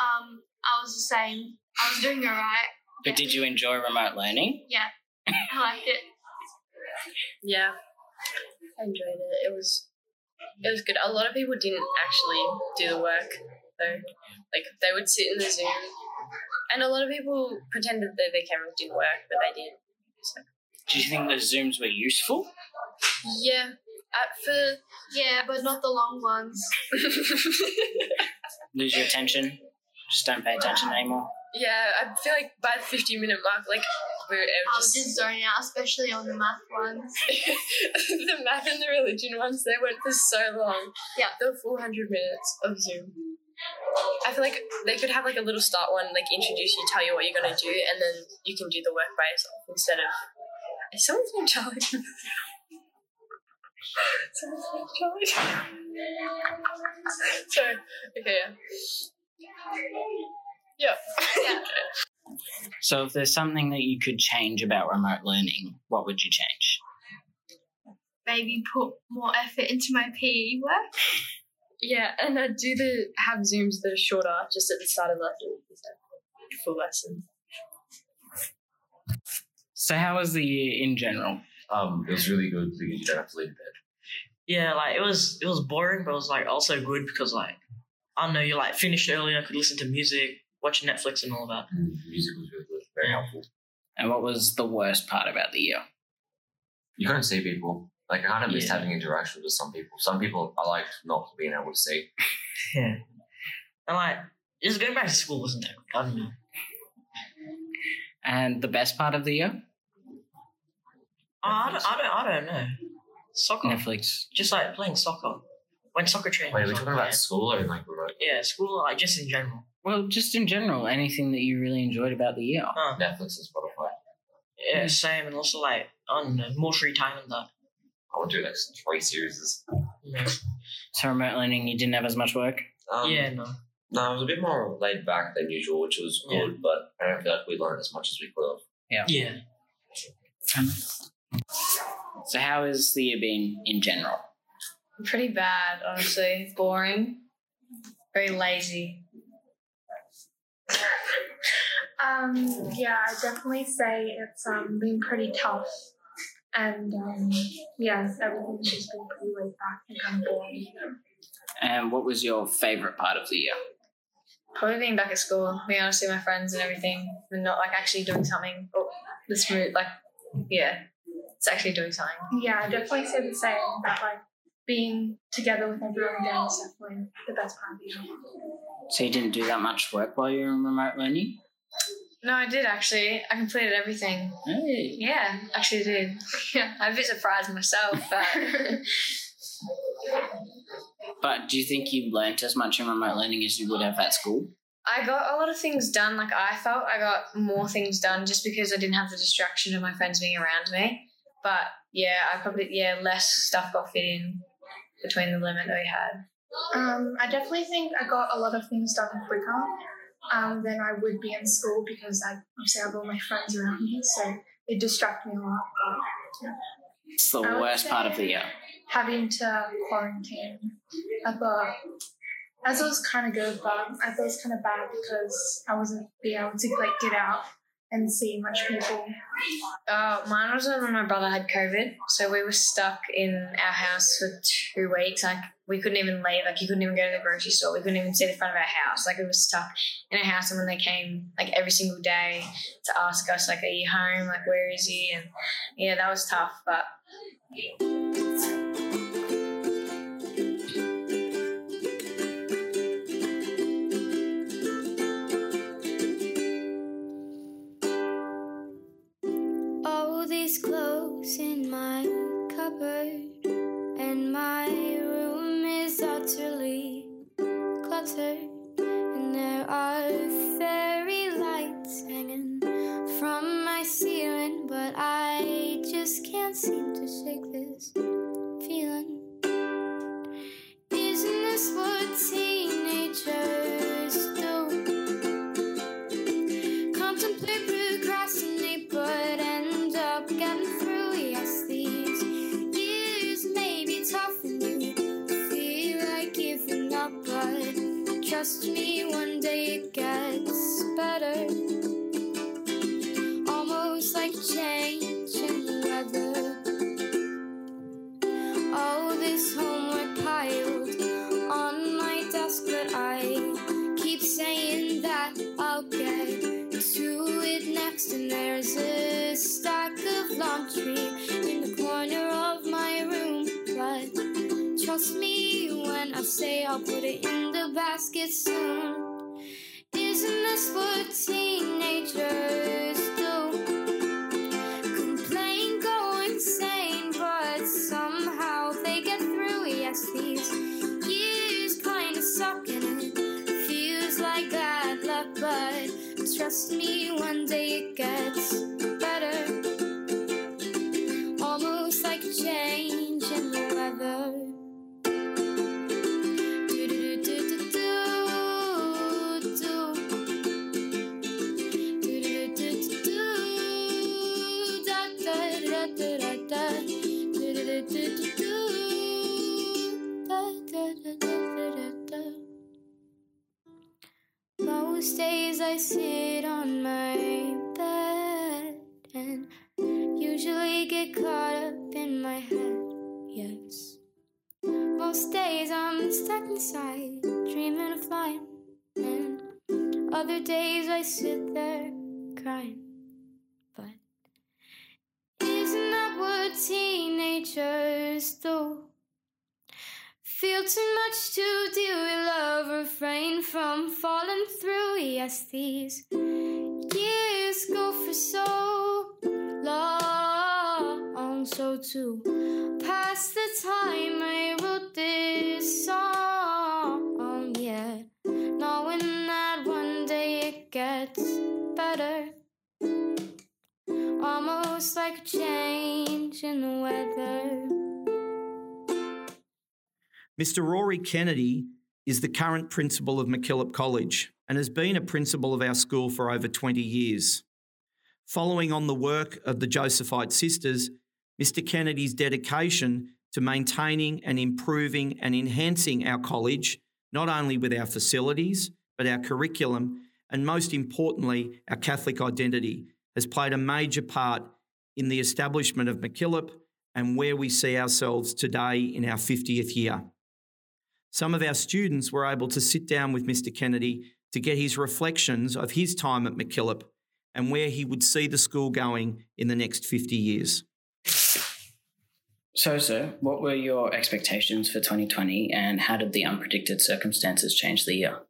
Um, I was the same. I was doing alright. But did you enjoy remote learning? Yeah, I liked it. Yeah, I enjoyed it. It was it was good. A lot of people didn't actually do the work though. Like they would sit in the Zoom, and a lot of people pretended that their cameras didn't work, but they did. So, Do you think the Zooms were useful? yeah, at for Yeah, but not the long ones. [LAUGHS] Lose your attention? Just don't pay attention anymore? Yeah, I feel like by the fifty minute mark, like we're I was was just zoning out, especially on the math ones. [LAUGHS] the math and the religion ones. They went for so long. Yeah. the 400 minutes of Zoom. I feel like they could have like a little start one, like introduce you, tell you what you're gonna do, and then you can do the work by yourself instead of. Is someone's name Charlie? [LAUGHS] Someone's name Charlie. [LAUGHS] Sorry. Okay. Yeah. Yeah. So, if there's something that you could change about remote learning, what would you change? Maybe put more effort into my PE work. Yeah, and uh, do the have zooms that are shorter, just at the start of lesson instead of full lesson. So, how was the year in general? Um, it was really good because you don't have to leave bed. Yeah, like it was it was boring, but it was like also good because like I don't know, you like finished earlier, I could listen to music, watch Netflix and all that. Mm. And the music was really good, very helpful. And what was the worst part about the year? You couldn't see people. Like I kind of missed Yeah. having interaction with some people. Some people I liked not being able to see. Yeah. And like just going back to school wasn't that good. I don't know. And the best part of the year? Oh, I don't I don't I don't know. Soccer. Netflix. Just like playing soccer. When soccer training. Wait, are we was talking about yeah. school or like remote? Yeah, school, like just in general. Well, just in general, anything that you really enjoyed about the year. Huh. Netflix and Spotify. Yeah, same, and also like I don't know, more free time than that. I want to do like three series. Yeah. So remote learning, you didn't have as much work. Um, yeah, no. No, it was a bit more laid back than usual, which was Yeah. good, but I don't feel like we learned as much as we could have. Yeah. Yeah. So how has the year been in general? Pretty bad, honestly. Boring. Very lazy. [LAUGHS] Um, yeah, I definitely say it's um, been pretty tough. And um, yeah, everything's just been pretty laid back and kind of boring. And what was your favorite part of the year? Probably being back at school, being able to see my friends and everything, and not like actually doing something. Oh, this smooth, like, yeah, it's actually doing something. Yeah, I definitely say the same. That like being together with everyone again is definitely the best part of the year. So you didn't do that much work while you were in remote learning? No, I did actually. I completed everything. Hey. Yeah, actually did. [LAUGHS] Yeah, I'm a bit surprised myself, but [LAUGHS] But do you think you learnt as much in remote learning as you would have at school? I got a lot of things done. Like I felt I got more things done just because I didn't have the distraction of my friends being around me. But yeah, I probably yeah less stuff got fit in between the limit that we had. Um, I definitely think I got a lot of things done quicker um, than I would be in school because I obviously have all my friends around me, so it distracted me a lot. But, yeah. It's the I worst part of the year. having to quarantine. I thought as it was kind of good, but I thought it was kind of bad because I wasn't being able to like get out and see much people. Uh, mine was when my brother had COVID, so we were stuck in our house for two weeks. Like we couldn't even leave. Like you couldn't even go to the grocery store. We couldn't even see the front of our house. Like we were stuck in our house. And when they came, like every single day, to ask us, like, "Are you home? Like, where is he?" And yeah, that was tough. But other days I sit there crying. But isn't that what teenagers do? Feel too much to deal with love, refrain from falling through. Yes, these years go for so long. So to pass the time I wrote this song, yeah, knowing gets better. Almost like a change in the weather. Mr. Rory Kennedy is the current principal of MacKillop College and has been a principal of our school for over 20 years. Following on the work of the Josephite sisters, Mr. Kennedy's dedication to maintaining and improving and enhancing our college, not only with our facilities, but our curriculum, and most importantly, our Catholic identity, has played a major part in the establishment of MacKillop and where we see ourselves today in our 50th year. Some of our students were able to sit down with Mr. Kennedy to get his reflections of his time at MacKillop and where he would see the school going in the next 50 years. So, sir, what were your expectations for 2020 and how did the unpredicted circumstances change the year?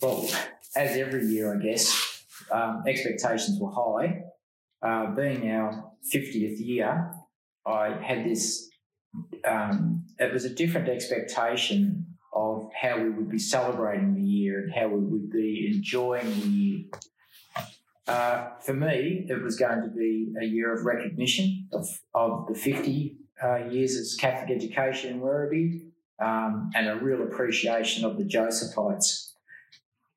Well, as every year, I guess, um, expectations were high. Uh, being our 50th year, I had this, um, it was a different expectation of how we would be celebrating the year and how we would be enjoying the year. Uh, for me, it was going to be a year of recognition of, of the 50 uh, years as Catholic education in Werribee um, and a real appreciation of the Josephites.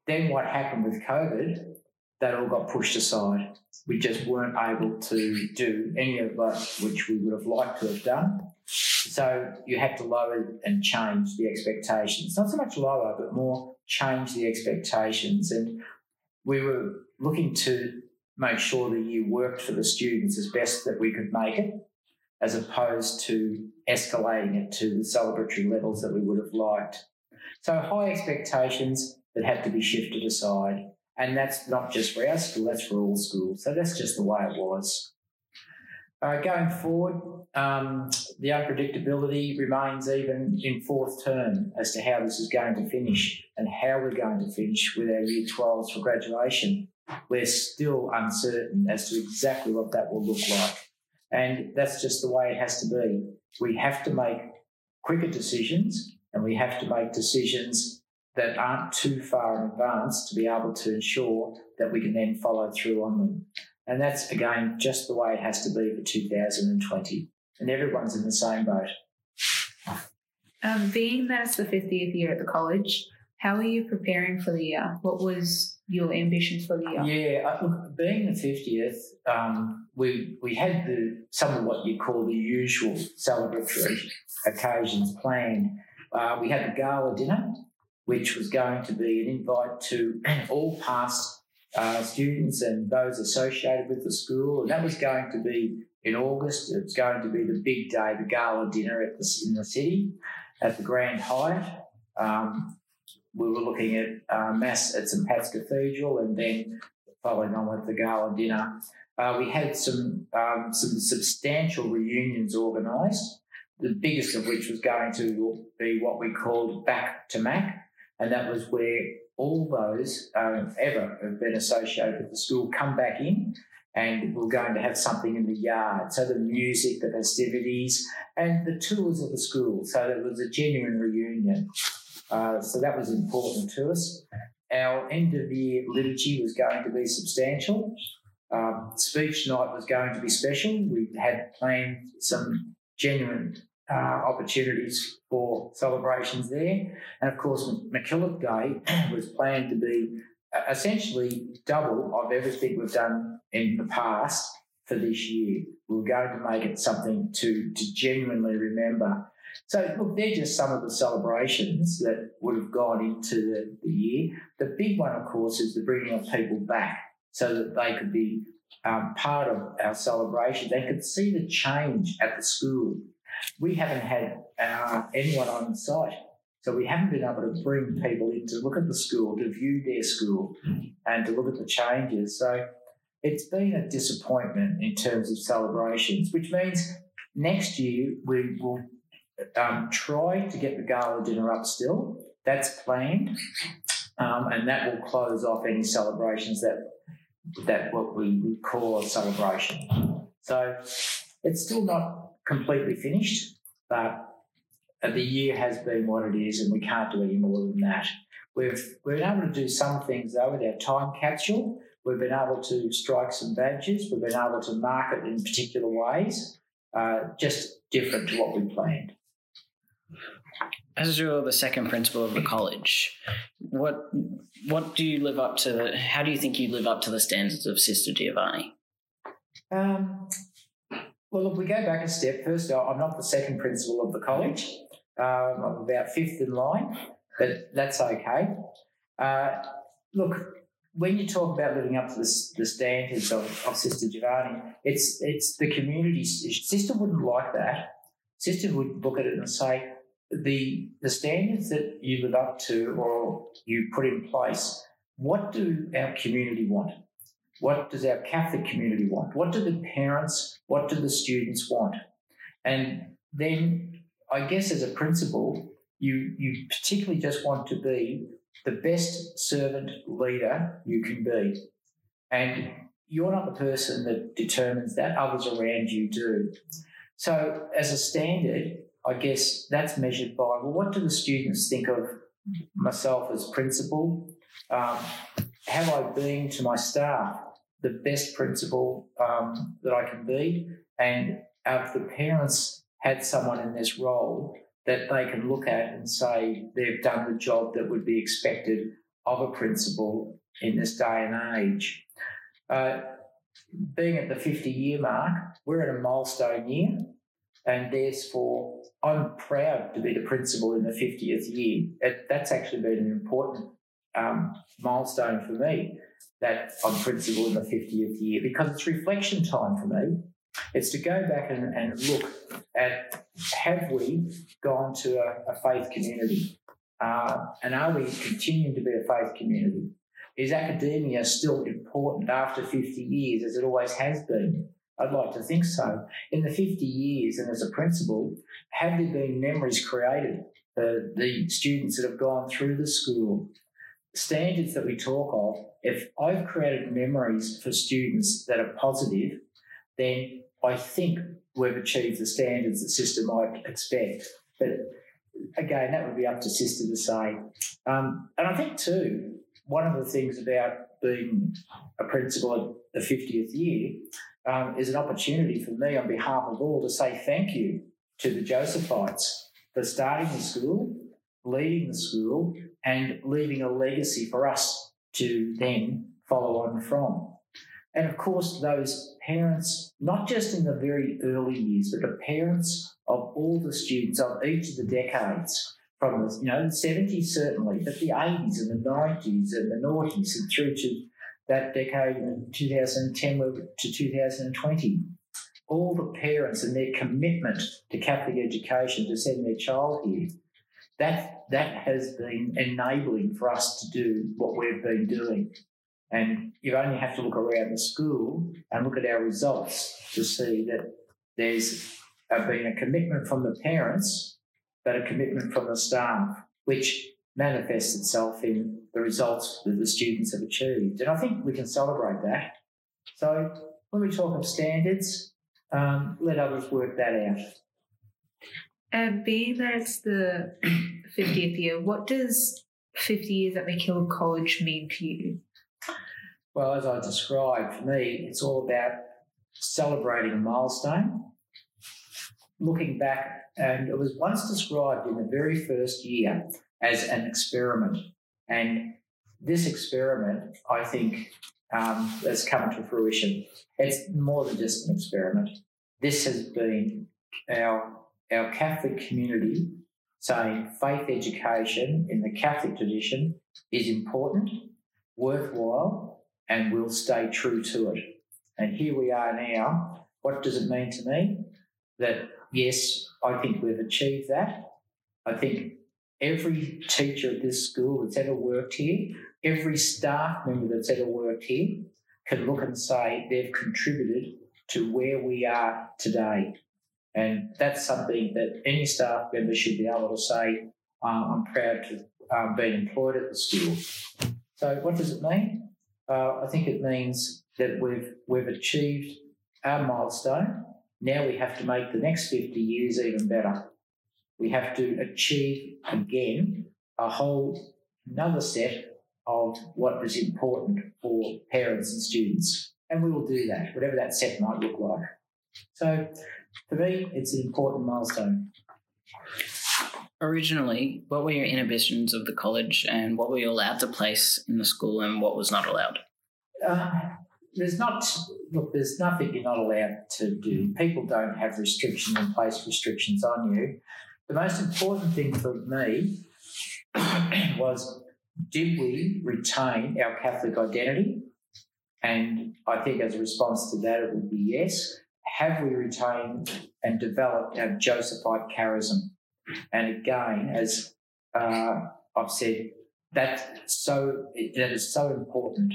Then what happened with COVID, that all got pushed aside. We just weren't able to do any of that which we would have liked to have done. So you had to lower and change the expectations. Not so much lower, but more change the expectations. And we were looking to make sure the year worked for the students as best that we could make it, as opposed to escalating it to the celebratory levels that we would have liked. So high expectations that had to be shifted aside. And that's not just for our school, that's for all schools. So that's just the way it was. Uh, going forward, um, the unpredictability remains even in fourth term as to how this is going to finish and how we're going to finish with our year 12s for graduation. We're still uncertain as to exactly what that will look like. And that's just the way it has to be. We have to make quicker decisions and we have to make decisions that aren't too far in advance to be able to ensure that we can then follow through on them. And that's, again, just the way it has to be for 2020. And everyone's in the same boat. Um, being that it's the 50th year at the college, how are you preparing for the year? What was your ambition for the year? Yeah, uh, look, being the 50th, um, we, we had the, some of what you call the usual celebratory occasions planned. Uh, we had the gala dinner, which was going to be an invite to [CLEARS THROAT] all past uh, students and those associated with the school. And that was going to be in August. It was going to be the big day, the gala dinner at the, in the city at the Grand Hyatt. Um, we were looking at uh, Mass at St. Pat's Cathedral and then following on with the gala dinner. Uh, we had some um, some substantial reunions organised, the biggest of which was going to be what we called Back to Mac, and that was where all those um, ever have been associated with the school come back in and we're going to have something in the yard. So the music, the festivities, and the tours of the school. So it was a genuine reunion. Uh, so that was important to us. Our end of year liturgy was going to be substantial. Um, speech night was going to be special. We had planned some genuine uh, opportunities for celebrations there. And of course, MacKillop Day [CLEARS THROAT] was planned to be uh, essentially double of everything we've done in the past for this year. We we're going to make it something to, to genuinely remember. So, look, they're just some of the celebrations that would have gone into the, the year. The big one, of course, is the bringing of people back so that they could be um, part of our celebration. They could see the change at the school we haven't had uh, anyone on site. So we haven't been able to bring people in to look at the school, to view their school, and to look at the changes. So it's been a disappointment in terms of celebrations, which means next year we will um, try to get the gala dinner up still. That's planned, um, and that will close off any celebrations that that what we would call a celebration. So it's still not completely finished, but the year has been what it is, and we can't do any more than that. We've we've been able to do some things though with our time capsule. We've been able to strike some badges. We've been able to market in particular ways, uh, just different to what we planned. As you're the second principal of the college, what what do you live up to? The, how do you think you live up to the standards of Sister Giovanni? Um, well, if we go back a step, first, I'm not the second principal of the college. Um, I'm about fifth in line, but that's okay. Uh, look, when you talk about living up to the, the standards of, of Sister Giovanni, it's it's the community. Sister wouldn't like that. Sister would look at it and say, the the standards that you live up to or you put in place, what do our community want? What does our Catholic community want? What do the parents, what do the students want? And then I guess as a principal, you you particularly just want to be the best servant leader you can be. And you're not the person that determines that, others around you do. So as a standard, I guess that's measured by well, what do the students think of myself as principal? Um, have I been to my staff the best principal um, that I can be? And have the parents had someone in this role that they can look at and say they've done the job that would be expected of a principal in this day and age? Uh, being at the 50 year mark, we're at a milestone year, and therefore I'm proud to be the principal in the 50th year. It, that's actually been an important um, milestone for me that I'm principal in the 50th year because it's reflection time for me. It's to go back and, and look at have we gone to a, a faith community? Uh, and are we continuing to be a faith community? Is academia still important after 50 years as it always has been? I'd like to think so. In the 50 years and as a principal, have there been memories created for the students that have gone through the school? Standards that we talk of, if I've created memories for students that are positive, then I think we've achieved the standards that Sister might expect. But again, that would be up to Sister to say. Um, and I think, too, one of the things about being a principal at the 50th year um, is an opportunity for me on behalf of all to say thank you to the Josephites for starting the school, leading the school, and leaving a legacy for us to then follow on from. And of course, those parents, not just in the very early years, but the parents of all the students of each of the decades, from the you know the 70s certainly, but the 80s and the 90s and the noughties and through to that decade in 2010 to 2020. All the parents and their commitment to Catholic education to send their child here, that, that has been enabling for us to do what we've been doing. And you only have to look around the school and look at our results to see that there's been a commitment from the parents, but a commitment from the staff, which manifests itself in the results that the students have achieved. And I think we can celebrate that. So when we talk of standards, um, let others work that out. And being it's the 50th year, what does 50 years at MacKillop College mean to you? Well, as I described, for me, it's all about celebrating a milestone, looking back, and it was once described in the very first year as an experiment. And this experiment, I think, um, has come to fruition. It's more than just an experiment. This has been our, our Catholic community saying faith education in the Catholic tradition is important, worthwhile, and we'll stay true to it. And here we are now. What does it mean to me? That yes, I think we've achieved that. I think every teacher at this school that's ever worked here, every staff member that's ever worked here can look and say they've contributed to where we are today. And that's something that any staff member should be able to say, um, I'm proud to um, be employed at the school. So, what does it mean? Uh, I think it means that we've, we've achieved our milestone. Now we have to make the next 50 years even better we have to achieve again a whole another set of what is important for parents and students. And we will do that, whatever that set might look like. So for me, it's an important milestone. Originally, what were your inhibitions of the college and what were you allowed to place in the school and what was not allowed? Uh, there's not, look, there's nothing you're not allowed to do. People don't have restrictions and place restrictions on you. The most important thing for me [COUGHS] was did we retain our Catholic identity? And I think as a response to that, it would be yes. Have we retained and developed our Josephite charism? And again, as uh, I've said, that so that is so important.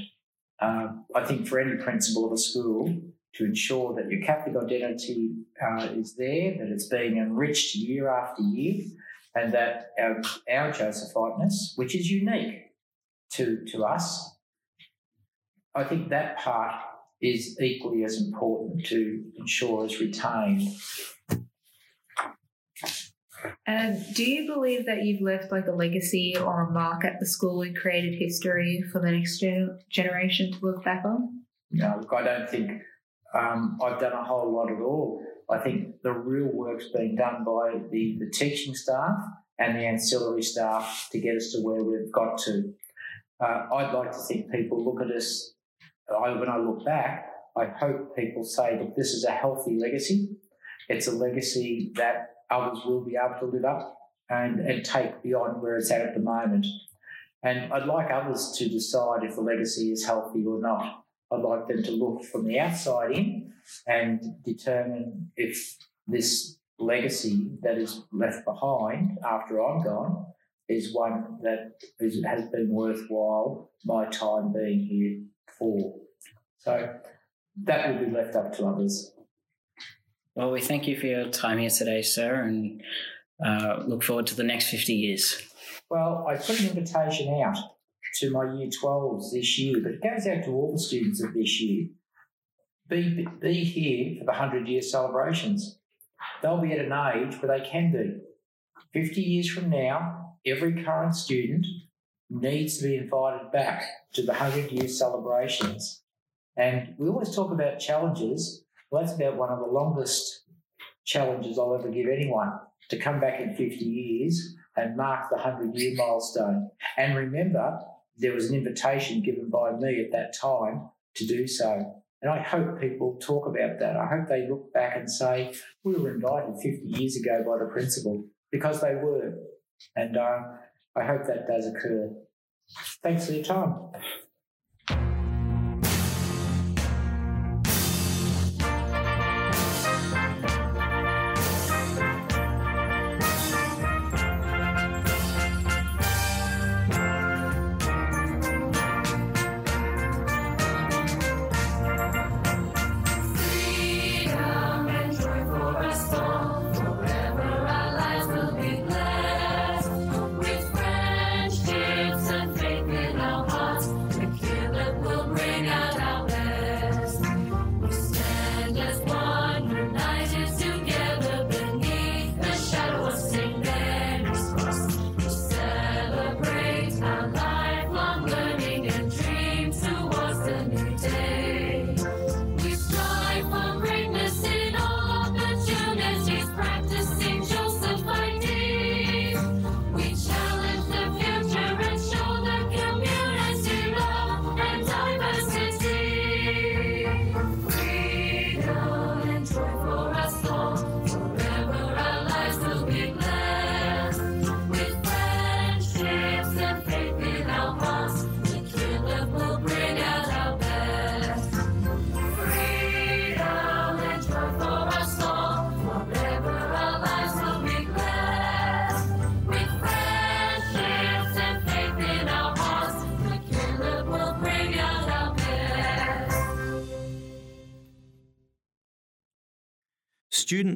Um, I think for any principal of a school to ensure that your Catholic identity uh, is there, that it's being enriched year after year, and that our, our Josephiteness, which is unique to, to us, I think that part is equally as important to ensure is retained. And do you believe that you've left like a legacy or a mark at the school and created history for the next gen- generation to look back on? No, look, I don't think um, I've done a whole lot at all. I think the real work's been done by the, the teaching staff and the ancillary staff to get us to where we've got to. Uh, I'd like to think people look at us, I, when I look back, I hope people say, look, this is a healthy legacy. It's a legacy that others will be able to live up and, and take beyond where it's at at the moment. And I'd like others to decide if the legacy is healthy or not. I'd like them to look from the outside in and determine if this legacy that is left behind after I'm gone is one that is, has been worthwhile my time being here for. So that will be left up to others. Well, we thank you for your time here today, sir, and uh, look forward to the next 50 years. Well, I put an invitation out to my year 12s this year, but it goes out to all the students of this year. Be, be here for the 100 year celebrations. They'll be at an age where they can be. 50 years from now, every current student needs to be invited back to the 100 year celebrations. And we always talk about challenges. Well, that's about one of the longest challenges I'll ever give anyone to come back in 50 years and mark the 100 year milestone. And remember, there was an invitation given by me at that time to do so. And I hope people talk about that. I hope they look back and say, we were invited 50 years ago by the principal because they were. And uh, I hope that does occur. Thanks for your time.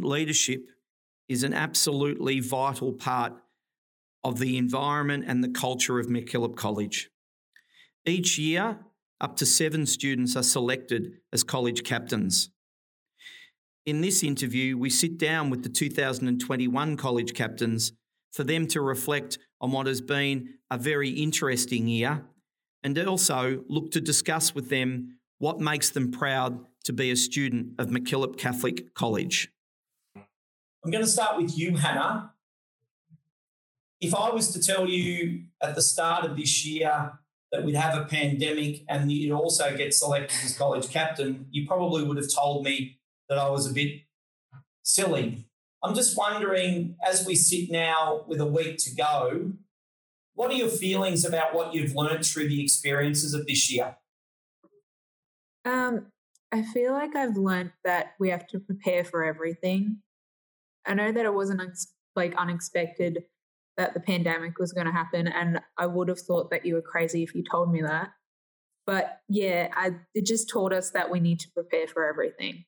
Leadership is an absolutely vital part of the environment and the culture of MacKillop College. Each year, up to seven students are selected as college captains. In this interview, we sit down with the 2021 college captains for them to reflect on what has been a very interesting year and also look to discuss with them what makes them proud to be a student of MacKillop Catholic College. I'm going to start with you, Hannah. If I was to tell you at the start of this year that we'd have a pandemic and you'd also get selected as college captain, you probably would have told me that I was a bit silly. I'm just wondering, as we sit now with a week to go, what are your feelings about what you've learned through the experiences of this year? Um, I feel like I've learned that we have to prepare for everything. I know that it wasn't like unexpected that the pandemic was going to happen, and I would have thought that you were crazy if you told me that. But yeah, I, it just taught us that we need to prepare for everything.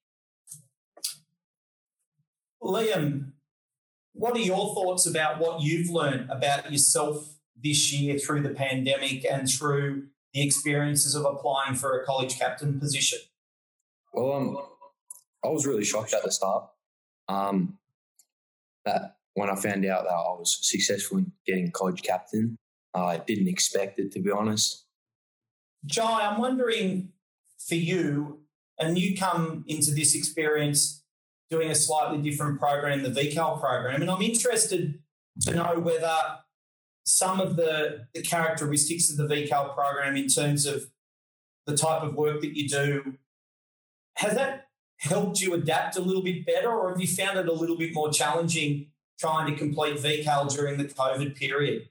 Liam, what are your thoughts about what you've learned about yourself this year through the pandemic and through the experiences of applying for a college captain position? Well, um, I was really shocked at the start. Um, that when I found out that I was successful in getting college captain, I didn't expect it to be honest. Jai, I'm wondering for you, and you come into this experience doing a slightly different program, the VCAL program, and I'm interested to know whether some of the, the characteristics of the VCAL program in terms of the type of work that you do, has that helped you adapt a little bit better, or have you found it a little bit more challenging trying to complete VCAL during the COVID period?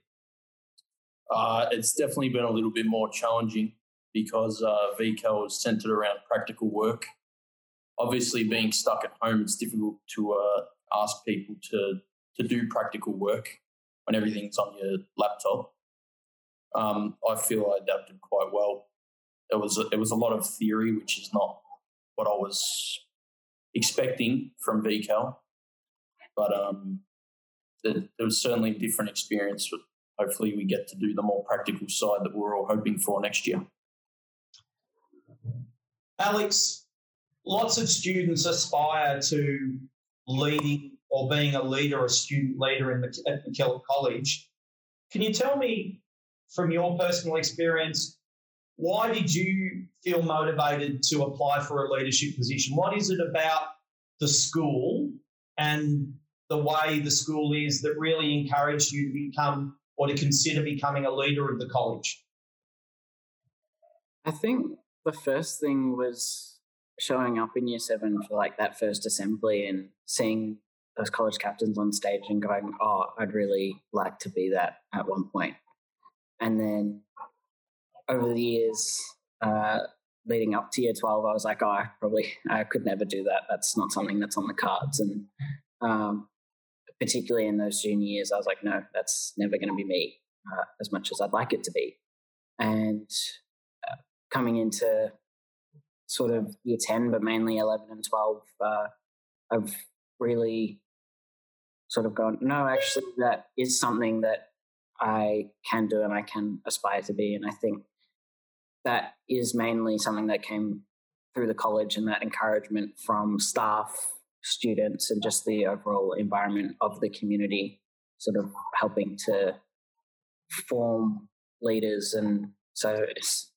Uh, it's definitely been a little bit more challenging because uh, VCAL is centered around practical work. Obviously, being stuck at home, it's difficult to uh, ask people to to do practical work when everything's on your laptop. Um, I feel I adapted quite well. It was it was a lot of theory, which is not what I was expecting from VCAL, but um, it, it was certainly a different experience. Hopefully, we get to do the more practical side that we're all hoping for next year. Alex, lots of students aspire to leading or being a leader, a student leader in the, at MacKillop College. Can you tell me from your personal experience, why did you feel motivated to apply for a leadership position? What is it about the school and the way the school is that really encouraged you to become or to consider becoming a leader of the college? I think the first thing was showing up in year seven for like that first assembly and seeing those college captains on stage and going, oh, I'd really like to be that at one point. And then over the years, uh, leading up to year 12, I was like, oh, I probably, I could never do that. That's not something that's on the cards. And um, particularly in those junior years, I was like, no, that's never going to be me uh, as much as I'd like it to be. And uh, coming into sort of year 10, but mainly 11 and 12, uh, I've really sort of gone, no, actually, that is something that I can do and I can aspire to be. And I think that is mainly something that came through the college and that encouragement from staff, students, and just the overall environment of the community, sort of helping to form leaders. And so it's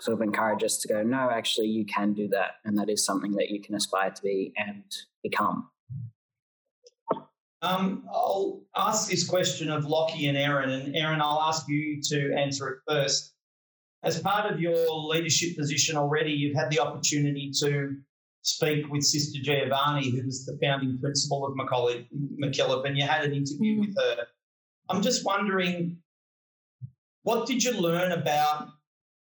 sort of encourage us to go, no, actually, you can do that. And that is something that you can aspire to be and become. Um, I'll ask this question of Lockie and Aaron, and Aaron, I'll ask you to answer it first. As part of your leadership position already, you've had the opportunity to speak with Sister Giovanni, who was the founding principal of MacKillop, and you had an interview mm. with her. I'm just wondering, what did you learn about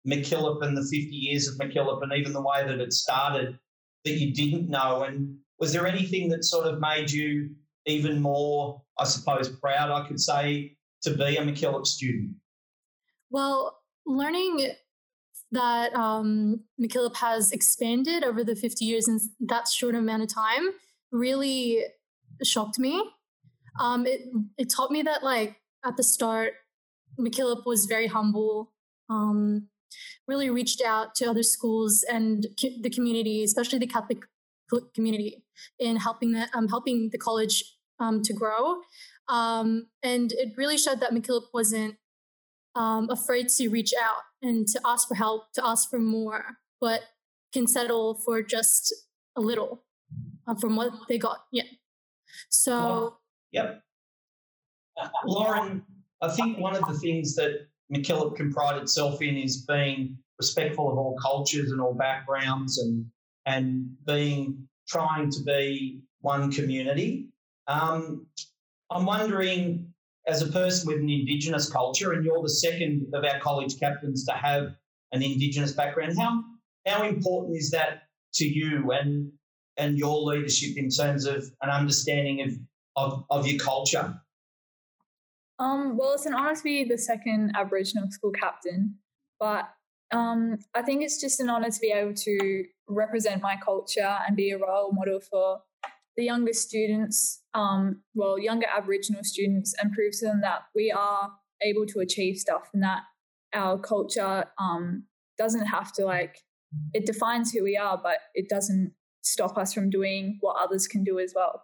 MacKillop and the 50 years of MacKillop and even the way that it started that you didn't know? And was there anything that sort of made you even more, I suppose, proud, I could say, to be a MacKillop student? Well, learning that um, MacKillop has expanded over the 50 years in that short amount of time really shocked me. Um, it, it taught me that, like, at the start, MacKillop was very humble, um, really reached out to other schools and the community, especially the Catholic community, in helping the, um, helping the college um, to grow. Um, and it really showed that MacKillop wasn't um, afraid to reach out and to ask for help, to ask for more, but can settle for just a little uh, from what they got. Yeah. So. Yep. [LAUGHS] Lauren, I think one of the things that MacKillop can pride itself in is being respectful of all cultures and all backgrounds and and being trying to be one community. Um, I'm wondering, as a person with an Indigenous culture, and you're the second of our college captains to have an Indigenous background, how how important is that to you and and your leadership in terms of an understanding of of, of your culture? Um, well, it's an honour to be the second Aboriginal school captain, but um, I think it's just an honour to be able to represent my culture and be a role model for the younger students, um, well, younger Aboriginal students, and prove to them that we are able to achieve stuff and that our culture um, doesn't have to like, it defines who we are, but it doesn't stop us from doing what others can do as well.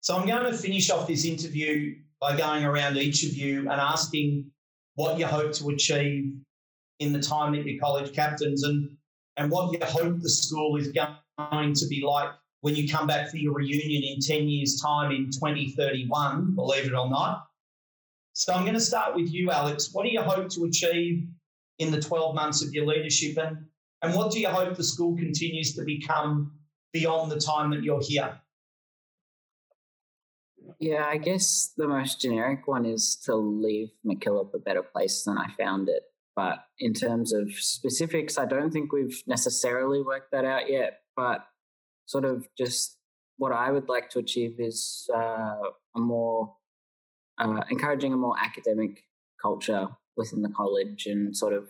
So I'm going to finish off this interview by going around each of you and asking what you hope to achieve in the time that you're college captains and, and what you hope the school is going to be like when you come back for your reunion in 10 years' time in 2031, believe it or not. So I'm going to start with you, Alex. What do you hope to achieve in the 12 months of your leadership? And, and what do you hope the school continues to become beyond the time that you're here? Yeah, I guess the most generic one is to leave MacKillop a better place than I found it. But in terms of specifics, I don't think we've necessarily worked that out yet. But sort of just what I would like to achieve is uh, a more uh, encouraging a more academic culture within the college and sort of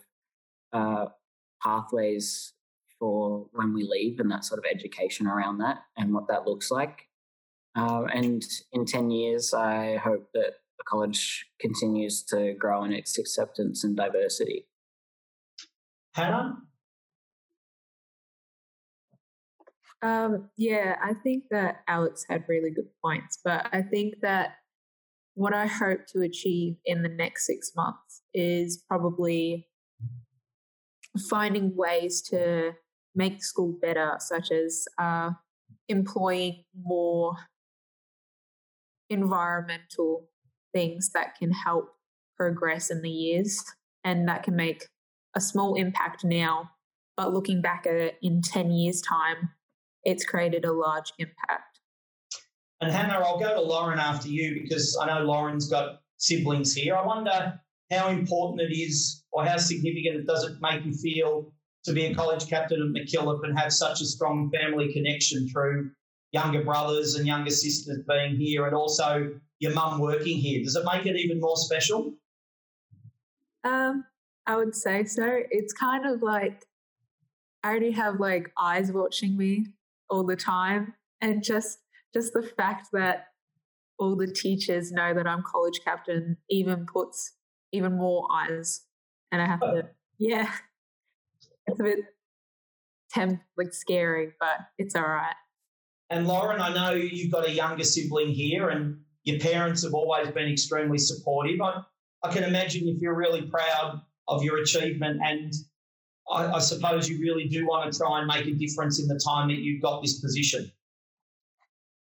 uh, pathways for when we leave and that sort of education around that and what that looks like. Uh, and in 10 years, I hope that the college continues to grow in its acceptance and diversity. Hannah? Um, yeah, I think that Alex had really good points, but I think that what I hope to achieve in the next six months is probably finding ways to make school better, such as uh, employing more environmental things that can help progress in the years and that can make a small impact now. But looking back at it in 10 years' time, it's created a large impact. And Hannah, I'll go to Lauren after you because I know Lauren's got siblings here. I wonder how important it is or how significant it does it make you feel to be a college captain at MacKillop and have such a strong family connection through younger brothers and younger sisters being here and also your mum working here. Does it make it even more special? Um, I would say so. It's kind of like I already have like eyes watching me all the time, and just just the fact that all the teachers know that I'm college captain even puts even more eyes, and I have oh. to [LAUGHS] yeah, it's a bit temp like scary, but it's all right. And Lauren, I know you've got a younger sibling here, and your parents have always been extremely supportive. I, I can imagine you feel really proud of your achievement, and I, I suppose you really do want to try and make a difference in the time that you've got this position.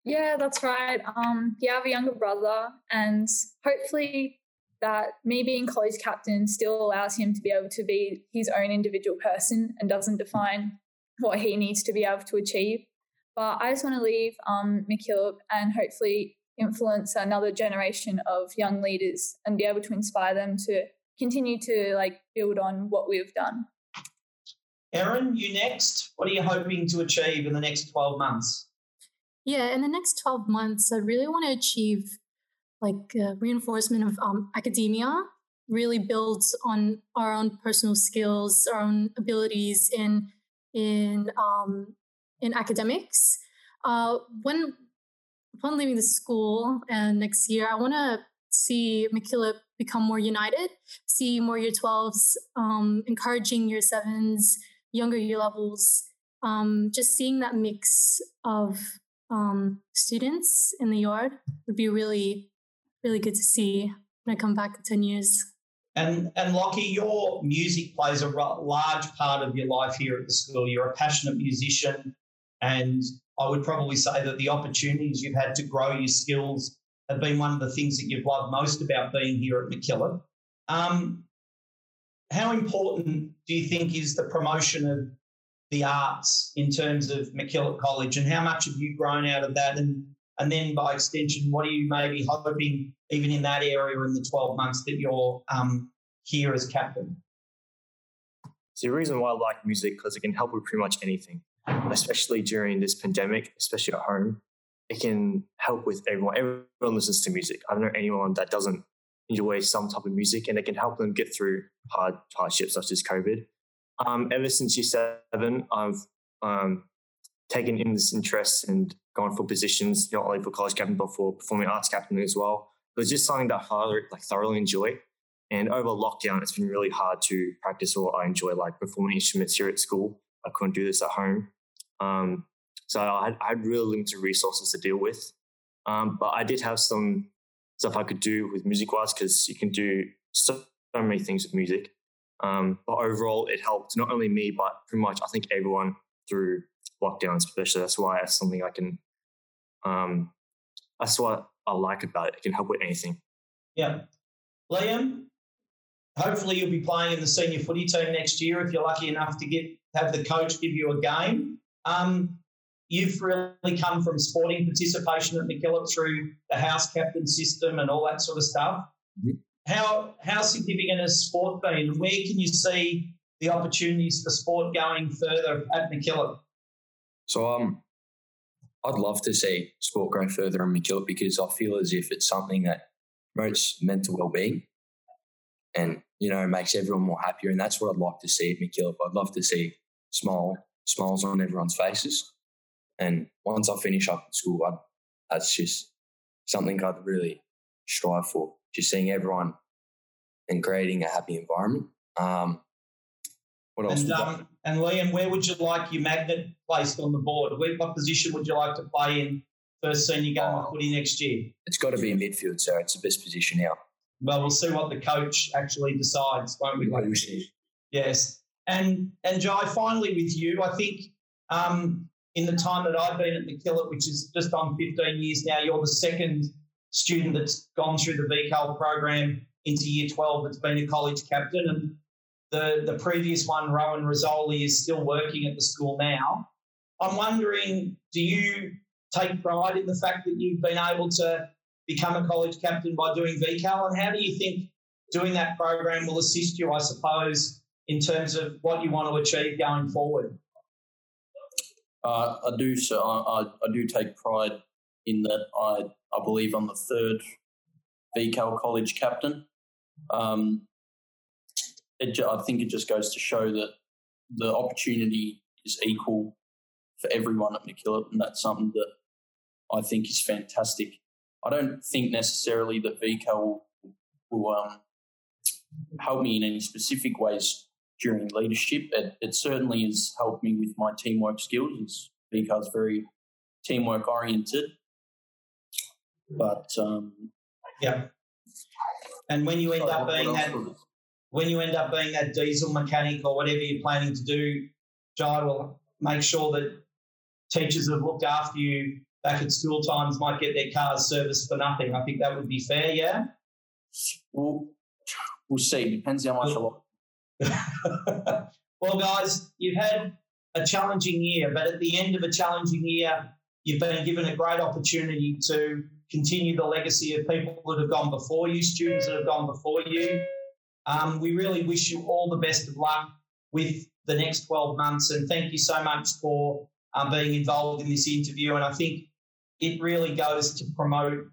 Yeah, that's right. Um, yeah, I have a younger brother, and hopefully that me being college captain still allows him to be able to be his own individual person and doesn't define what he needs to be able to achieve. But I just want to leave um, MacKillop and hopefully influence another generation of young leaders and be able to inspire them to continue to like build on what we've done. Erin, you next. What are you hoping to achieve in the next 12 months? Yeah, in the next 12 months, I really want to achieve like uh, reinforcement of um, academia, really builds on our own personal skills, our own abilities in in um, in academics. Uh, when upon leaving the school and next year, I want to see MacKillop become more united, see more year 12s, um, encouraging year sevens, younger year levels, um, just seeing that mix of um, students in the yard would be really, really good to see when I come back in 10 years. And and Lockie, your music plays a large part of your life here at the school. You're a passionate musician, and I would probably say that the opportunities you've had to grow your skills have been one of the things that you've loved most about being here at MacKillop. Um, how important do you think is the promotion of the arts in terms of MacKillop College, and how much have you grown out of that? And and then by extension, what are you maybe hoping, even in that area, in the 12 months that you're um, here as captain? So the reason why I like music because it can help with pretty much anything, especially during this pandemic, especially at home. It can help with everyone. Everyone listens to music. I don't know anyone that doesn't enjoy some type of music, and it can help them get through hard hardships such as COVID. Um, ever since year seven, I've um, taken in this interest and gone for positions, not only for college captain, but for performing arts captain as well. It was just something that I like thoroughly enjoy. And over lockdown, it's been really hard to practice what I enjoy, like performing instruments here at school. I couldn't do this at home. Um, so I had, I had, really limited resources to deal with. Um, but I did have some stuff I could do with music wise because you can do so, so, many things with music. Um, but overall, it helped not only me, but pretty much I think everyone through lockdowns, especially. That's why it's something I can. Um, that's what I like about it. It can help with anything. Yeah, Liam. Hopefully, you'll be playing in the senior footy team next year if you're lucky enough to get have the coach give you a game. Um, you've really come from sporting participation at MacKillop through the house captain system and all that sort of stuff. Mm-hmm. How how significant has sport been? Where can you see the opportunities for sport going further at MacKillop? So um, I'd love to see sport grow further in MacKillop because I feel as if it's something that promotes mental well-being and you know makes everyone more happier, and that's what I'd like to see at MacKillop. I'd love to see smile smiles on everyone's faces, and once I finish up at school, I'd, that's just something I'd really strive for. Just seeing everyone and creating a happy environment. Um, what else? And, um, and Liam, where would you like your magnet placed on the board? Where, what position would you like to play in first senior game of footy next year? It's got to be a midfield, so it's the best position now. Well, we'll see what the coach actually decides, won't we? Yes. And and Jai, finally with you, I think um, in the time that I've been at MacKillop, which is just on 15 years now, you're the second student that's gone through the VCAL program into year 12 that's been a college captain. And the, the previous one, Rowan Rizzoli, is still working at the school now. I'm wondering, do you take pride in the fact that you've been able to become a college captain by doing VCAL? And how do you think doing that program will assist you, I suppose, in terms of what you want to achieve going forward? Uh, I do, so I, I, do take pride in that I, I believe I'm the third VCAL college captain. Um, it, I think it just goes to show that the opportunity is equal for everyone at MacKillop, and that's something that I think is fantastic. I don't think necessarily that VCAL will, will um, help me in any specific ways during leadership. It, it, certainly has helped me with my teamwork skills. Is very teamwork oriented, but um, yeah. And when you end up being that, when you end up being that diesel mechanic or whatever you're planning to do, Jai will make sure that teachers that have looked after you back at school times might get their cars serviced for nothing. I think that would be fair, yeah? We'll, we'll see. Depends how much I want. [LAUGHS] well, guys, you've had a challenging year, but at the end of a challenging year, you've been given a great opportunity to continue the legacy of people that have gone before you, students that have gone before you. Um, we really wish you all the best of luck with the next 12 months. And thank you so much for um, being involved in this interview. And I think it really goes to promote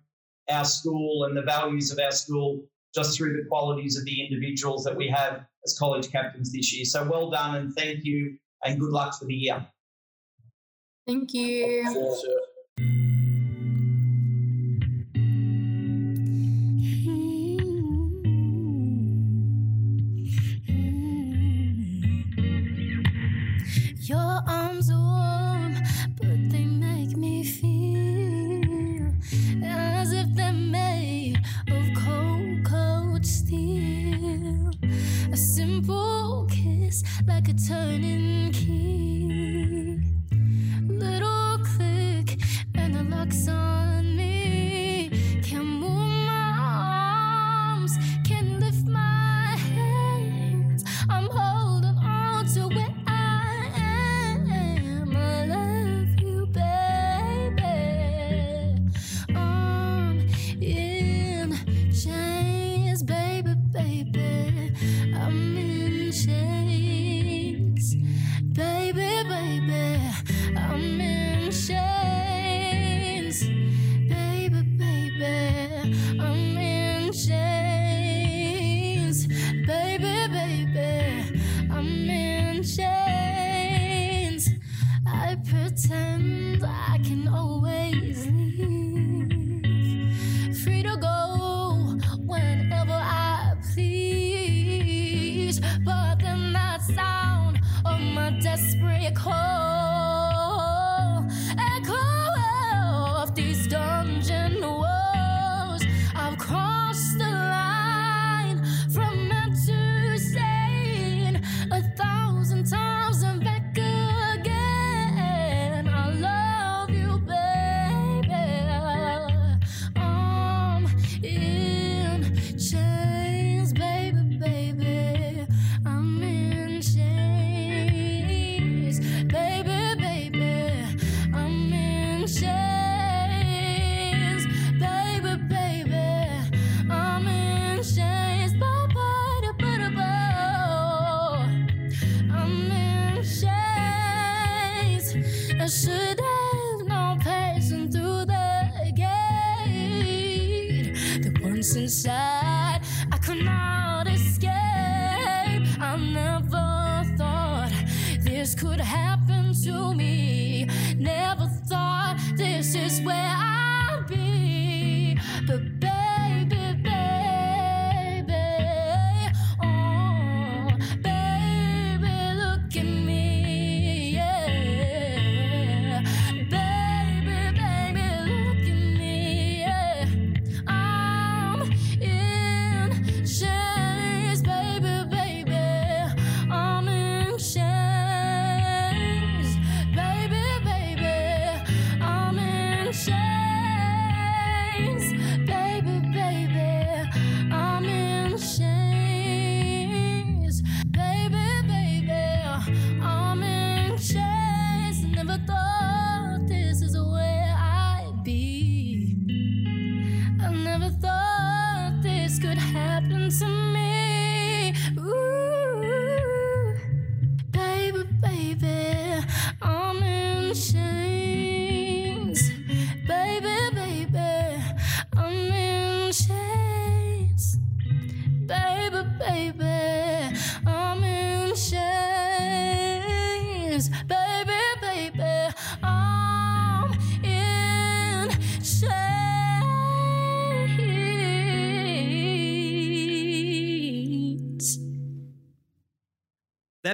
our school and the values of our school just through the qualities of the individuals that we have as college captains this year. So well done and thank you and good luck for the year. Thank you.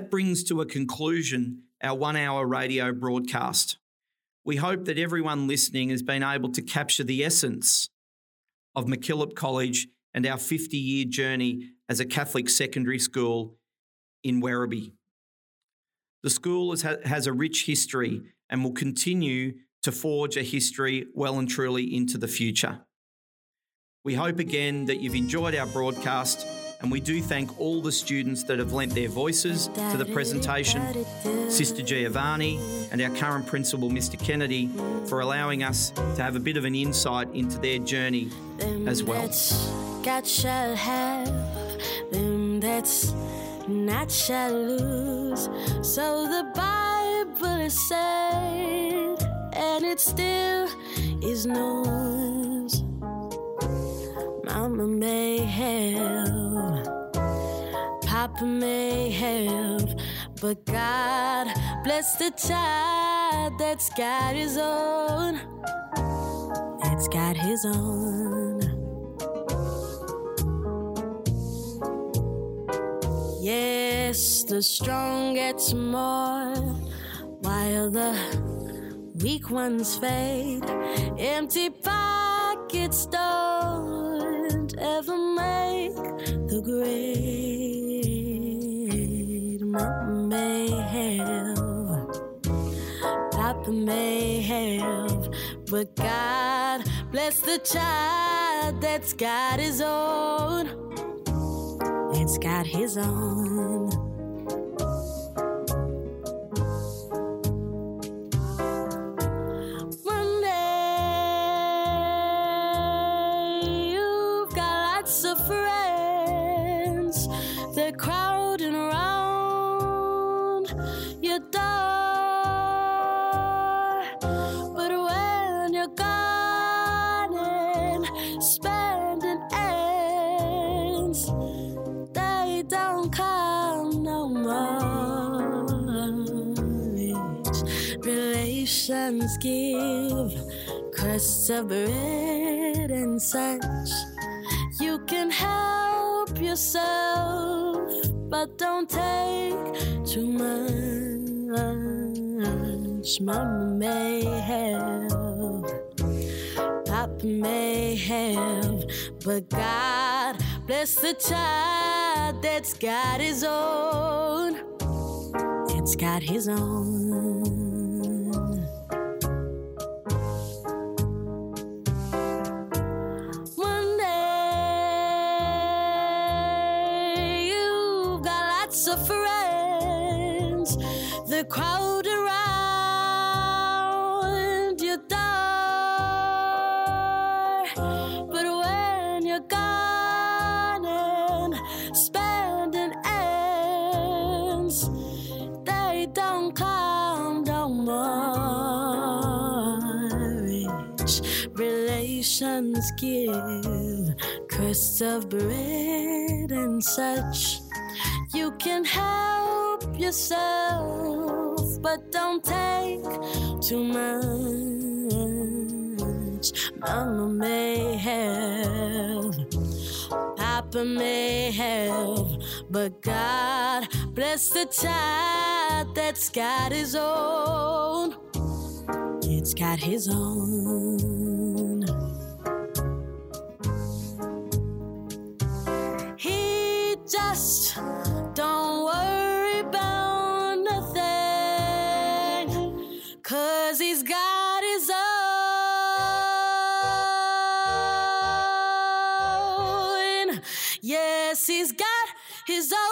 Brings to a conclusion our one hour radio broadcast. We hope that everyone listening has been able to capture the essence of MacKillop College and our 50 year journey as a Catholic secondary school in Werribee. The school has, has a rich history and will continue to forge a history well and truly into the future. We hope again that you've enjoyed our broadcast and we do thank all the students that have lent their voices to the presentation, Sister Giovanni and our current principal, Mr. Kennedy, for allowing us to have a bit of an insight into their journey as well. God shall have them that's not shall lose. So the Bible is said, and it still is news. Mama may have, Papa may have, but God bless the child that's got his own. That's got his own. Yes, the strong gets more while the weak ones fade. Empty pockets don't ever make the grade. Mama may have, Papa may have, But God bless the child that's got his own. It's got his own. Crusts of bread and such. You can help yourself, but don't take too much. Mama may have, Papa may have, but God bless the child that's got his own. It's got his own. Give crusts of bread and such. You can help yourself, but don't take too much. Mama may have, Papa may have, but God bless the child that's got his own. It's got his own. He just don't worry about nothing, cause he's got his own. Yes, he's got his own.